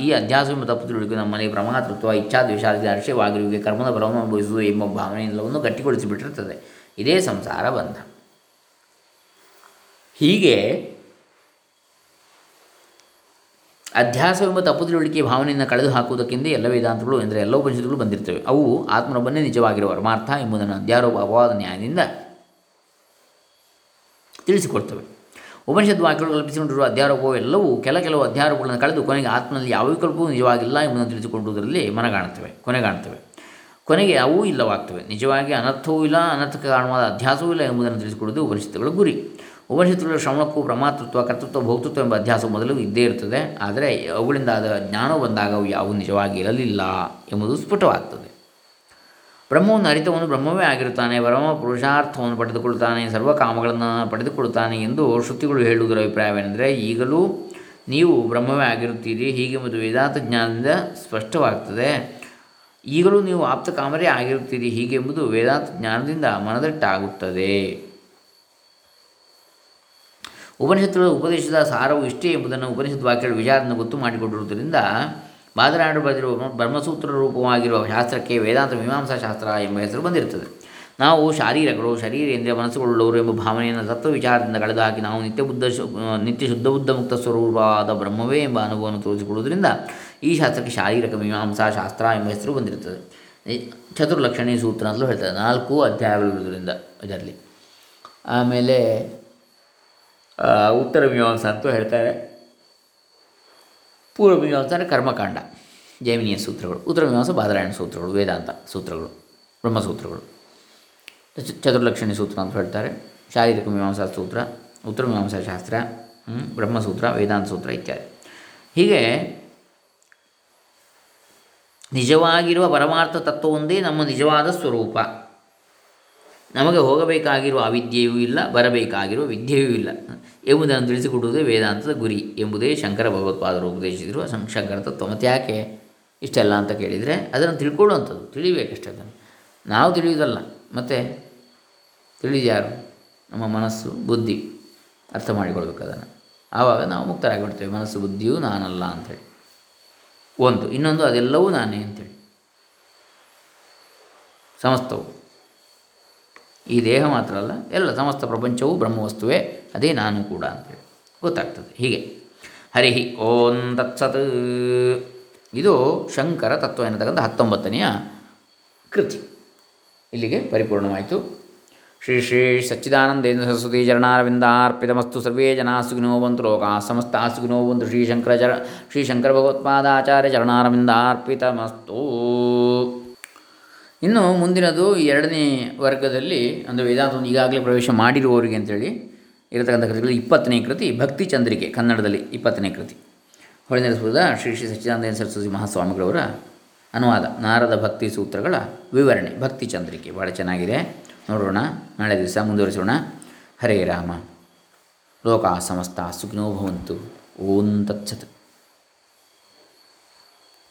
ಈ ಅಧ್ಯಾಸವೆಂಬ ತಪ್ಪು ತಿಳುವಳಿಕೆ ನಮ್ಮಲ್ಲಿ ಪ್ರಮಾತೃತ್ವ ಇಚ್ಛಾದ್ವೇಷಾದಿ ಹರ್ಷವಾಗಿರುವಿಕೆ ಕರ್ಮದ ಬಲವನ್ನು ಅನುಭವಿಸುವುದು ಎಂಬ ಭಾವನೆಯೆಲ್ಲವನ್ನು ಗಟ್ಟಿಗೊಳಿಸಿಬಿಟ್ಟಿರುತ್ತದೆ. ಇದೇ ಸಂಸಾರ ಬಂಧ. ಹೀಗೆ ಅಧ್ಯಾಸವೆಂಬ ತಪ್ಪು ತಿಳುವಳಿಕೆ ಭಾವನೆಯನ್ನು ಕಳೆದು ಹಾಕುವುದಕ್ಕಿಂತ ಎಲ್ಲ ವೇದಾಂತಗಳು ಎಂದರೆ ಎಲ್ಲ ಉಪನಿಷತ್ತುಗಳು ಬಂದಿರ್ತವೆ. ಅವು ಆತ್ಮನೊಬ್ಬನೇ ನಿಜವಾಗಿರುವ ಪರಮಾರ್ಥ ಎಂಬುದನ್ನು ಅಧ್ಯಾರೋಪ ಅಪವಾದ ನ್ಯಾಯದಿಂದ ತಿಳಿಸಿಕೊಡ್ತವೆ. ಉಪನಿಷತ್ ವಾಕ್ಯಗಳು ಕಲ್ಪಿಸಿಕೊಂಡಿರುವ ಅಧ್ಯಾರೋಪವು ಎಲ್ಲವೂ ಕೆಲ ಕೆಲವು ಅಧ್ಯಾರೋಪಗಳನ್ನು ಕಳೆದು ಕೊನೆಗೆ ಆತ್ಮನಲ್ಲಿ ಯಾವ ವಿಕಲ್ಪವೂ ನಿಜವಾಗಿಲ್ಲ ಎಂಬುದನ್ನು ತಿಳಿಸಿಕೊಳ್ಳುವುದರಲ್ಲಿ ಮನಗಾಣುತ್ತವೆ, ಕೊನೆಗಾಣುತ್ತವೆ. ಕೊನೆಗೆ ಅವೂ ಇಲ್ಲವಾಗ್ತವೆ. ನಿಜವಾಗಿ ಅನರ್ಥವೂ ಇಲ್ಲ, ಅನರ್ಥಕ್ಕೆ ಕಾರಣವಾದ ಅಧ್ಯಾಸವೂ ಇಲ್ಲ ಎಂಬುದನ್ನು ತಿಳಿಸಿಕೊಡುವುದು ಉಪನಿಷತ್ತುಗಳ ಗುರಿ. ಉಪನಿಷತ್ತುಗಳ ಶ್ರವಣಕ್ಕೂ ಪ್ರಮಾತೃತ್ವ, ಕರ್ತೃತ್ವ ಭೌತೃತ್ವ ಎಂಬ ಅಧ್ಯಾಸ ಮೊದಲು ಇದ್ದೇ ಇರ್ತದೆ. ಆದರೆ ಅವುಗಳಿಂದ ಆದ ಜ್ಞಾನ ಬಂದಾಗ ಅವು ಯಾವುವು ನಿಜವಾಗಿ ಇರಲಿಲ್ಲ ಎಂಬುದು ಸ್ಫುಟವಾಗ್ತದೆ. ಬ್ರಹ್ಮವನ್ನು ಅರಿತವನು ಬ್ರಹ್ಮವೇ ಆಗಿರುತ್ತಾನೆ ಬ್ರಹ್ಮ ಪುರುಷಾರ್ಥವನ್ನು ಪಡೆದುಕೊಳ್ಳುತ್ತಾನೆ, ಸರ್ವ ಕಾಮಗಳನ್ನು ಪಡೆದುಕೊಳ್ಳುತ್ತಾನೆ ಎಂದು ಶ್ರುತಿಗಳು ಹೇಳುವುದರ ಅಭಿಪ್ರಾಯವೇನೆಂದರೆ, ಈಗಲೂ ನೀವು ಬ್ರಹ್ಮವೇ ಆಗಿರುತ್ತೀರಿ, ಹೀಗೆಂಬುದು ವೇದಾಂತ ಜ್ಞಾನದಿಂದ ಸ್ಪಷ್ಟವಾಗ್ತದೆ. ಈಗಲೂ ನೀವು ಆಪ್ತ ಕಾಮರೇ ಆಗಿರುತ್ತೀರಿ, ಹೀಗೆಂಬುದು ವೇದಾಂತ ಜ್ಞಾನದಿಂದ ಮನದಟ್ಟಾಗುತ್ತದೆ. ಉಪನಿಷತ್ತುಗಳ ಉಪದೇಶದ ಸಾರವು ಇಷ್ಟೇ ಎಂಬುದನ್ನು ಉಪನಿಷತ್ ವಾಕ್ಯಗಳ ವಿಚಾರದಿಂದ ಗೊತ್ತು ಮಾಡಿಕೊಂಡಿರುವುದರಿಂದ ಬಾದರಾಯಣರು ಬರೆದಿರುವ ಬ್ರಹ್ಮಸೂತ್ರ ರೂಪವಾಗಿರುವ ಶಾಸ್ತ್ರಕ್ಕೆ ವೇದಾಂತ ಮೀಮಾಂಸಾ ಶಾಸ್ತ್ರ ಎಂಬ ಹೆಸರು ಬಂದಿರುತ್ತದೆ. ನಾವು ಶಾರೀರಗಳು ಎಂದರೆ ಮನಸ್ಸುಗಳುಳ್ಳವರು ಎಂಬ ಭಾವನೆಯನ್ನು ತತ್ವ ವಿಚಾರದಿಂದ ಕಳೆದು ಹಾಕಿ ನಾವು ನಿತ್ಯ ಬುದ್ಧ ನಿತ್ಯ ಶುದ್ಧ ಬುದ್ಧ ಮುಕ್ತ ಸ್ವರೂಪವಾದ ಬ್ರಹ್ಮವೇ ಎಂಬ ಅನುಭವವನ್ನು ತೋರಿಸಿಕೊಳ್ಳುವುದರಿಂದ ಈ ಶಾಸ್ತ್ರಕ್ಕೆ ಶಾರೀರಕ ಮೀಮಾಂಸಾ ಶಾಸ್ತ್ರ ಎಂಬ ಹೆಸರು ಬಂದಿರುತ್ತದೆ. ಚತುರ್ಲಕ್ಷಣಿ ಸೂತ್ರ ಅಂತಲೂ ಹೇಳ್ತದೆ ನಾಲ್ಕು ಅಧ್ಯಾಯಗಳು ಇರುವುದರಿಂದ ಇದರಲ್ಲಿ. ಆಮೇಲೆ ಉತ್ತರ ಮೀಮಾಂಸ ಅಂತೂ ಹೇಳ್ತಾರೆ. ಪೂರ್ವ ಮೀಮಾಂಸ ಅಂದರೆ ಕರ್ಮಕಾಂಡ ಜೈಮಿನಿಯ ಸೂತ್ರಗಳು. ಉತ್ತರ ಮೀಮಾಂಸ ಬಾದರಾಯಣ ಸೂತ್ರಗಳು ವೇದಾಂತ ಸೂತ್ರಗಳು ಬ್ರಹ್ಮಸೂತ್ರಗಳು. ಚತುರ್ಲಕ್ಷಣಿ ಸೂತ್ರ ಅಂತ ಹೇಳ್ತಾರೆ. ಶಾರೀರಿಕ ಮೀಮಾಂಸಾ ಸೂತ್ರ ಉತ್ತರ ಮೀಮಾಂಸಾ ಶಾಸ್ತ್ರ ಹ್ಮ್, ಬ್ರಹ್ಮಸೂತ್ರ ವೇದಾಂತ ಸೂತ್ರ ಇತ್ಯಾದಿ. ಹೀಗೆ ನಿಜವಾಗಿರುವ ಪರಮಾರ್ಥ ತತ್ವವೊಂದೇ ನಮ್ಮ ನಿಜವಾದ ಸ್ವರೂಪ. ನಮಗೆ ಹೋಗಬೇಕಾಗಿರುವ ಅವಿದ್ಯೆಯೂ ಇಲ್ಲ, ಬರಬೇಕಾಗಿರುವ ವಿದ್ಯೆಯೂ ಇಲ್ಲ. ಎಂಬುದನ್ನು ತಿಳಿಸಿಕೊಡುವುದೇ ವೇದಾಂತದ ಗುರಿ ಎಂಬುದೇ ಶಂಕರ ಭಗವತ್ಪಾದರು ಉಪದೇಶಿಸಿರುವ ಸಂ ಶಂಕರ ತತ್ವ ಮತ್ತು ಯಾಕೆ ಇಷ್ಟೆಲ್ಲ ಅಂತ ಕೇಳಿದರೆ ಅದನ್ನು ತಿಳ್ಕೊಳ್ಳುವಂಥದ್ದು, ತಿಳಿಬೇಕಷ್ಟೇ ಅದನ್ನು. ನಾವು ತಿಳಿಯುವುದಲ್ಲ, ಮತ್ತು ತಿಳಿದ್ಯಾರು? ನಮ್ಮ ಮನಸ್ಸು, ಬುದ್ಧಿ, ಅರ್ಥ ಮಾಡಿಕೊಳ್ಬೇಕು ಅದನ್ನು. ಆವಾಗ ನಾವು ಮುಕ್ತರಾಗಿಬಿಡ್ತೇವೆ. ಮನಸ್ಸು, ಬುದ್ಧಿಯೂ ನಾನಲ್ಲ ಅಂಥೇಳಿ. ಒಂದು. ಇನ್ನೊಂದು, ಅದೆಲ್ಲವೂ ನಾನೇ ಅಂತೇಳಿ ಸಮಸ್ತವು. ಈ ದೇಹ ಮಾತ್ರ ಅಲ್ಲ, ಎಲ್ಲ ಸಮಸ್ತ ಪ್ರಪಂಚವೂ ಬ್ರಹ್ಮವಸ್ತುವೇ, ಅದೇ ನಾನು ಕೂಡ ಅಂತೇಳಿ. ಗೊತ್ತಾಗ್ತದೆ. ಹೀಗೆ. ಹರಿ ಓಂ ತತ್ಸತ್. ಇದು ಶಂಕರ ತತ್ವ ಎನ್ನತಕ್ಕಂಥ ಹತ್ತೊಂಬತ್ತನೆಯ ಕೃತಿ. ಇಲ್ಲಿಗೆ ಪರಿಪೂರ್ಣವಾಯಿತು. ಶ್ರೀ ಶ್ರೀ ಸಚ್ಚಿದಾನಂದೇಂದ್ರ ಸರಸ್ವತಿ ಚರಣಾರವಿಂದಾರ್ಪಿತಮಸ್ತು ಸರ್ವೇ ಜನಾ ಸುಖಿನೋ ಬಂತು ಲೋಕಾ ಸಮಸ್ತ ಶ್ರೀ ಶಂಕರ ಚರ ಶ್ರೀ ಶಂಕರ ಭಗವತ್ಪಾದಾಚಾರ್ಯ ಚರಣಾರವಿಂದಾರ್ಪಿತಮಸ್ತು ಇನ್ನು ಮುಂದಿನದು ಎರಡನೇ ವರ್ಗದಲ್ಲಿ, ಅಂದರೆ ವೇದಾಂತವನ್ನು ಈಗಾಗಲೇ ಪ್ರವೇಶ ಮಾಡಿರುವವರಿಗೆ ಅಂತೇಳಿ ಇರತಕ್ಕಂಥ ಕೃತಿಗಳು ಇಪ್ಪತ್ತನೇ ಕೃತಿ, ಭಕ್ತಿ ಚಂದ್ರಿಕೆ, ಕನ್ನಡದಲ್ಲಿ ಇಪ್ಪತ್ತನೇ ಕೃತಿ. ಹೊಳೆನರಸಪುರದ ಶ್ರೀ ಶ್ರೀ ಸಚ್ಚಿದಾನಂದ ಸರಸ್ವತಿ ಮಹಾಸ್ವಾಮಿಗಳವರ ಅನುವಾದ, ನಾರದ ಭಕ್ತಿ ಸೂತ್ರಗಳ ವಿವರಣೆ, ಭಕ್ತಿ ಚಂದ್ರಿಕೆ. ಭಾಳ ಚೆನ್ನಾಗಿದೆ. ನೋಡೋಣ, ನಾಳೆ ದಿವಸ ಮುಂದುವರಿಸೋಣ. ಹರೇ ರಾಮ. ಲೋಕ ಸಮಸ್ತ ಸುಖಿನೋ ಭವಂತು. ಓಂ ತತ್ಸತ್.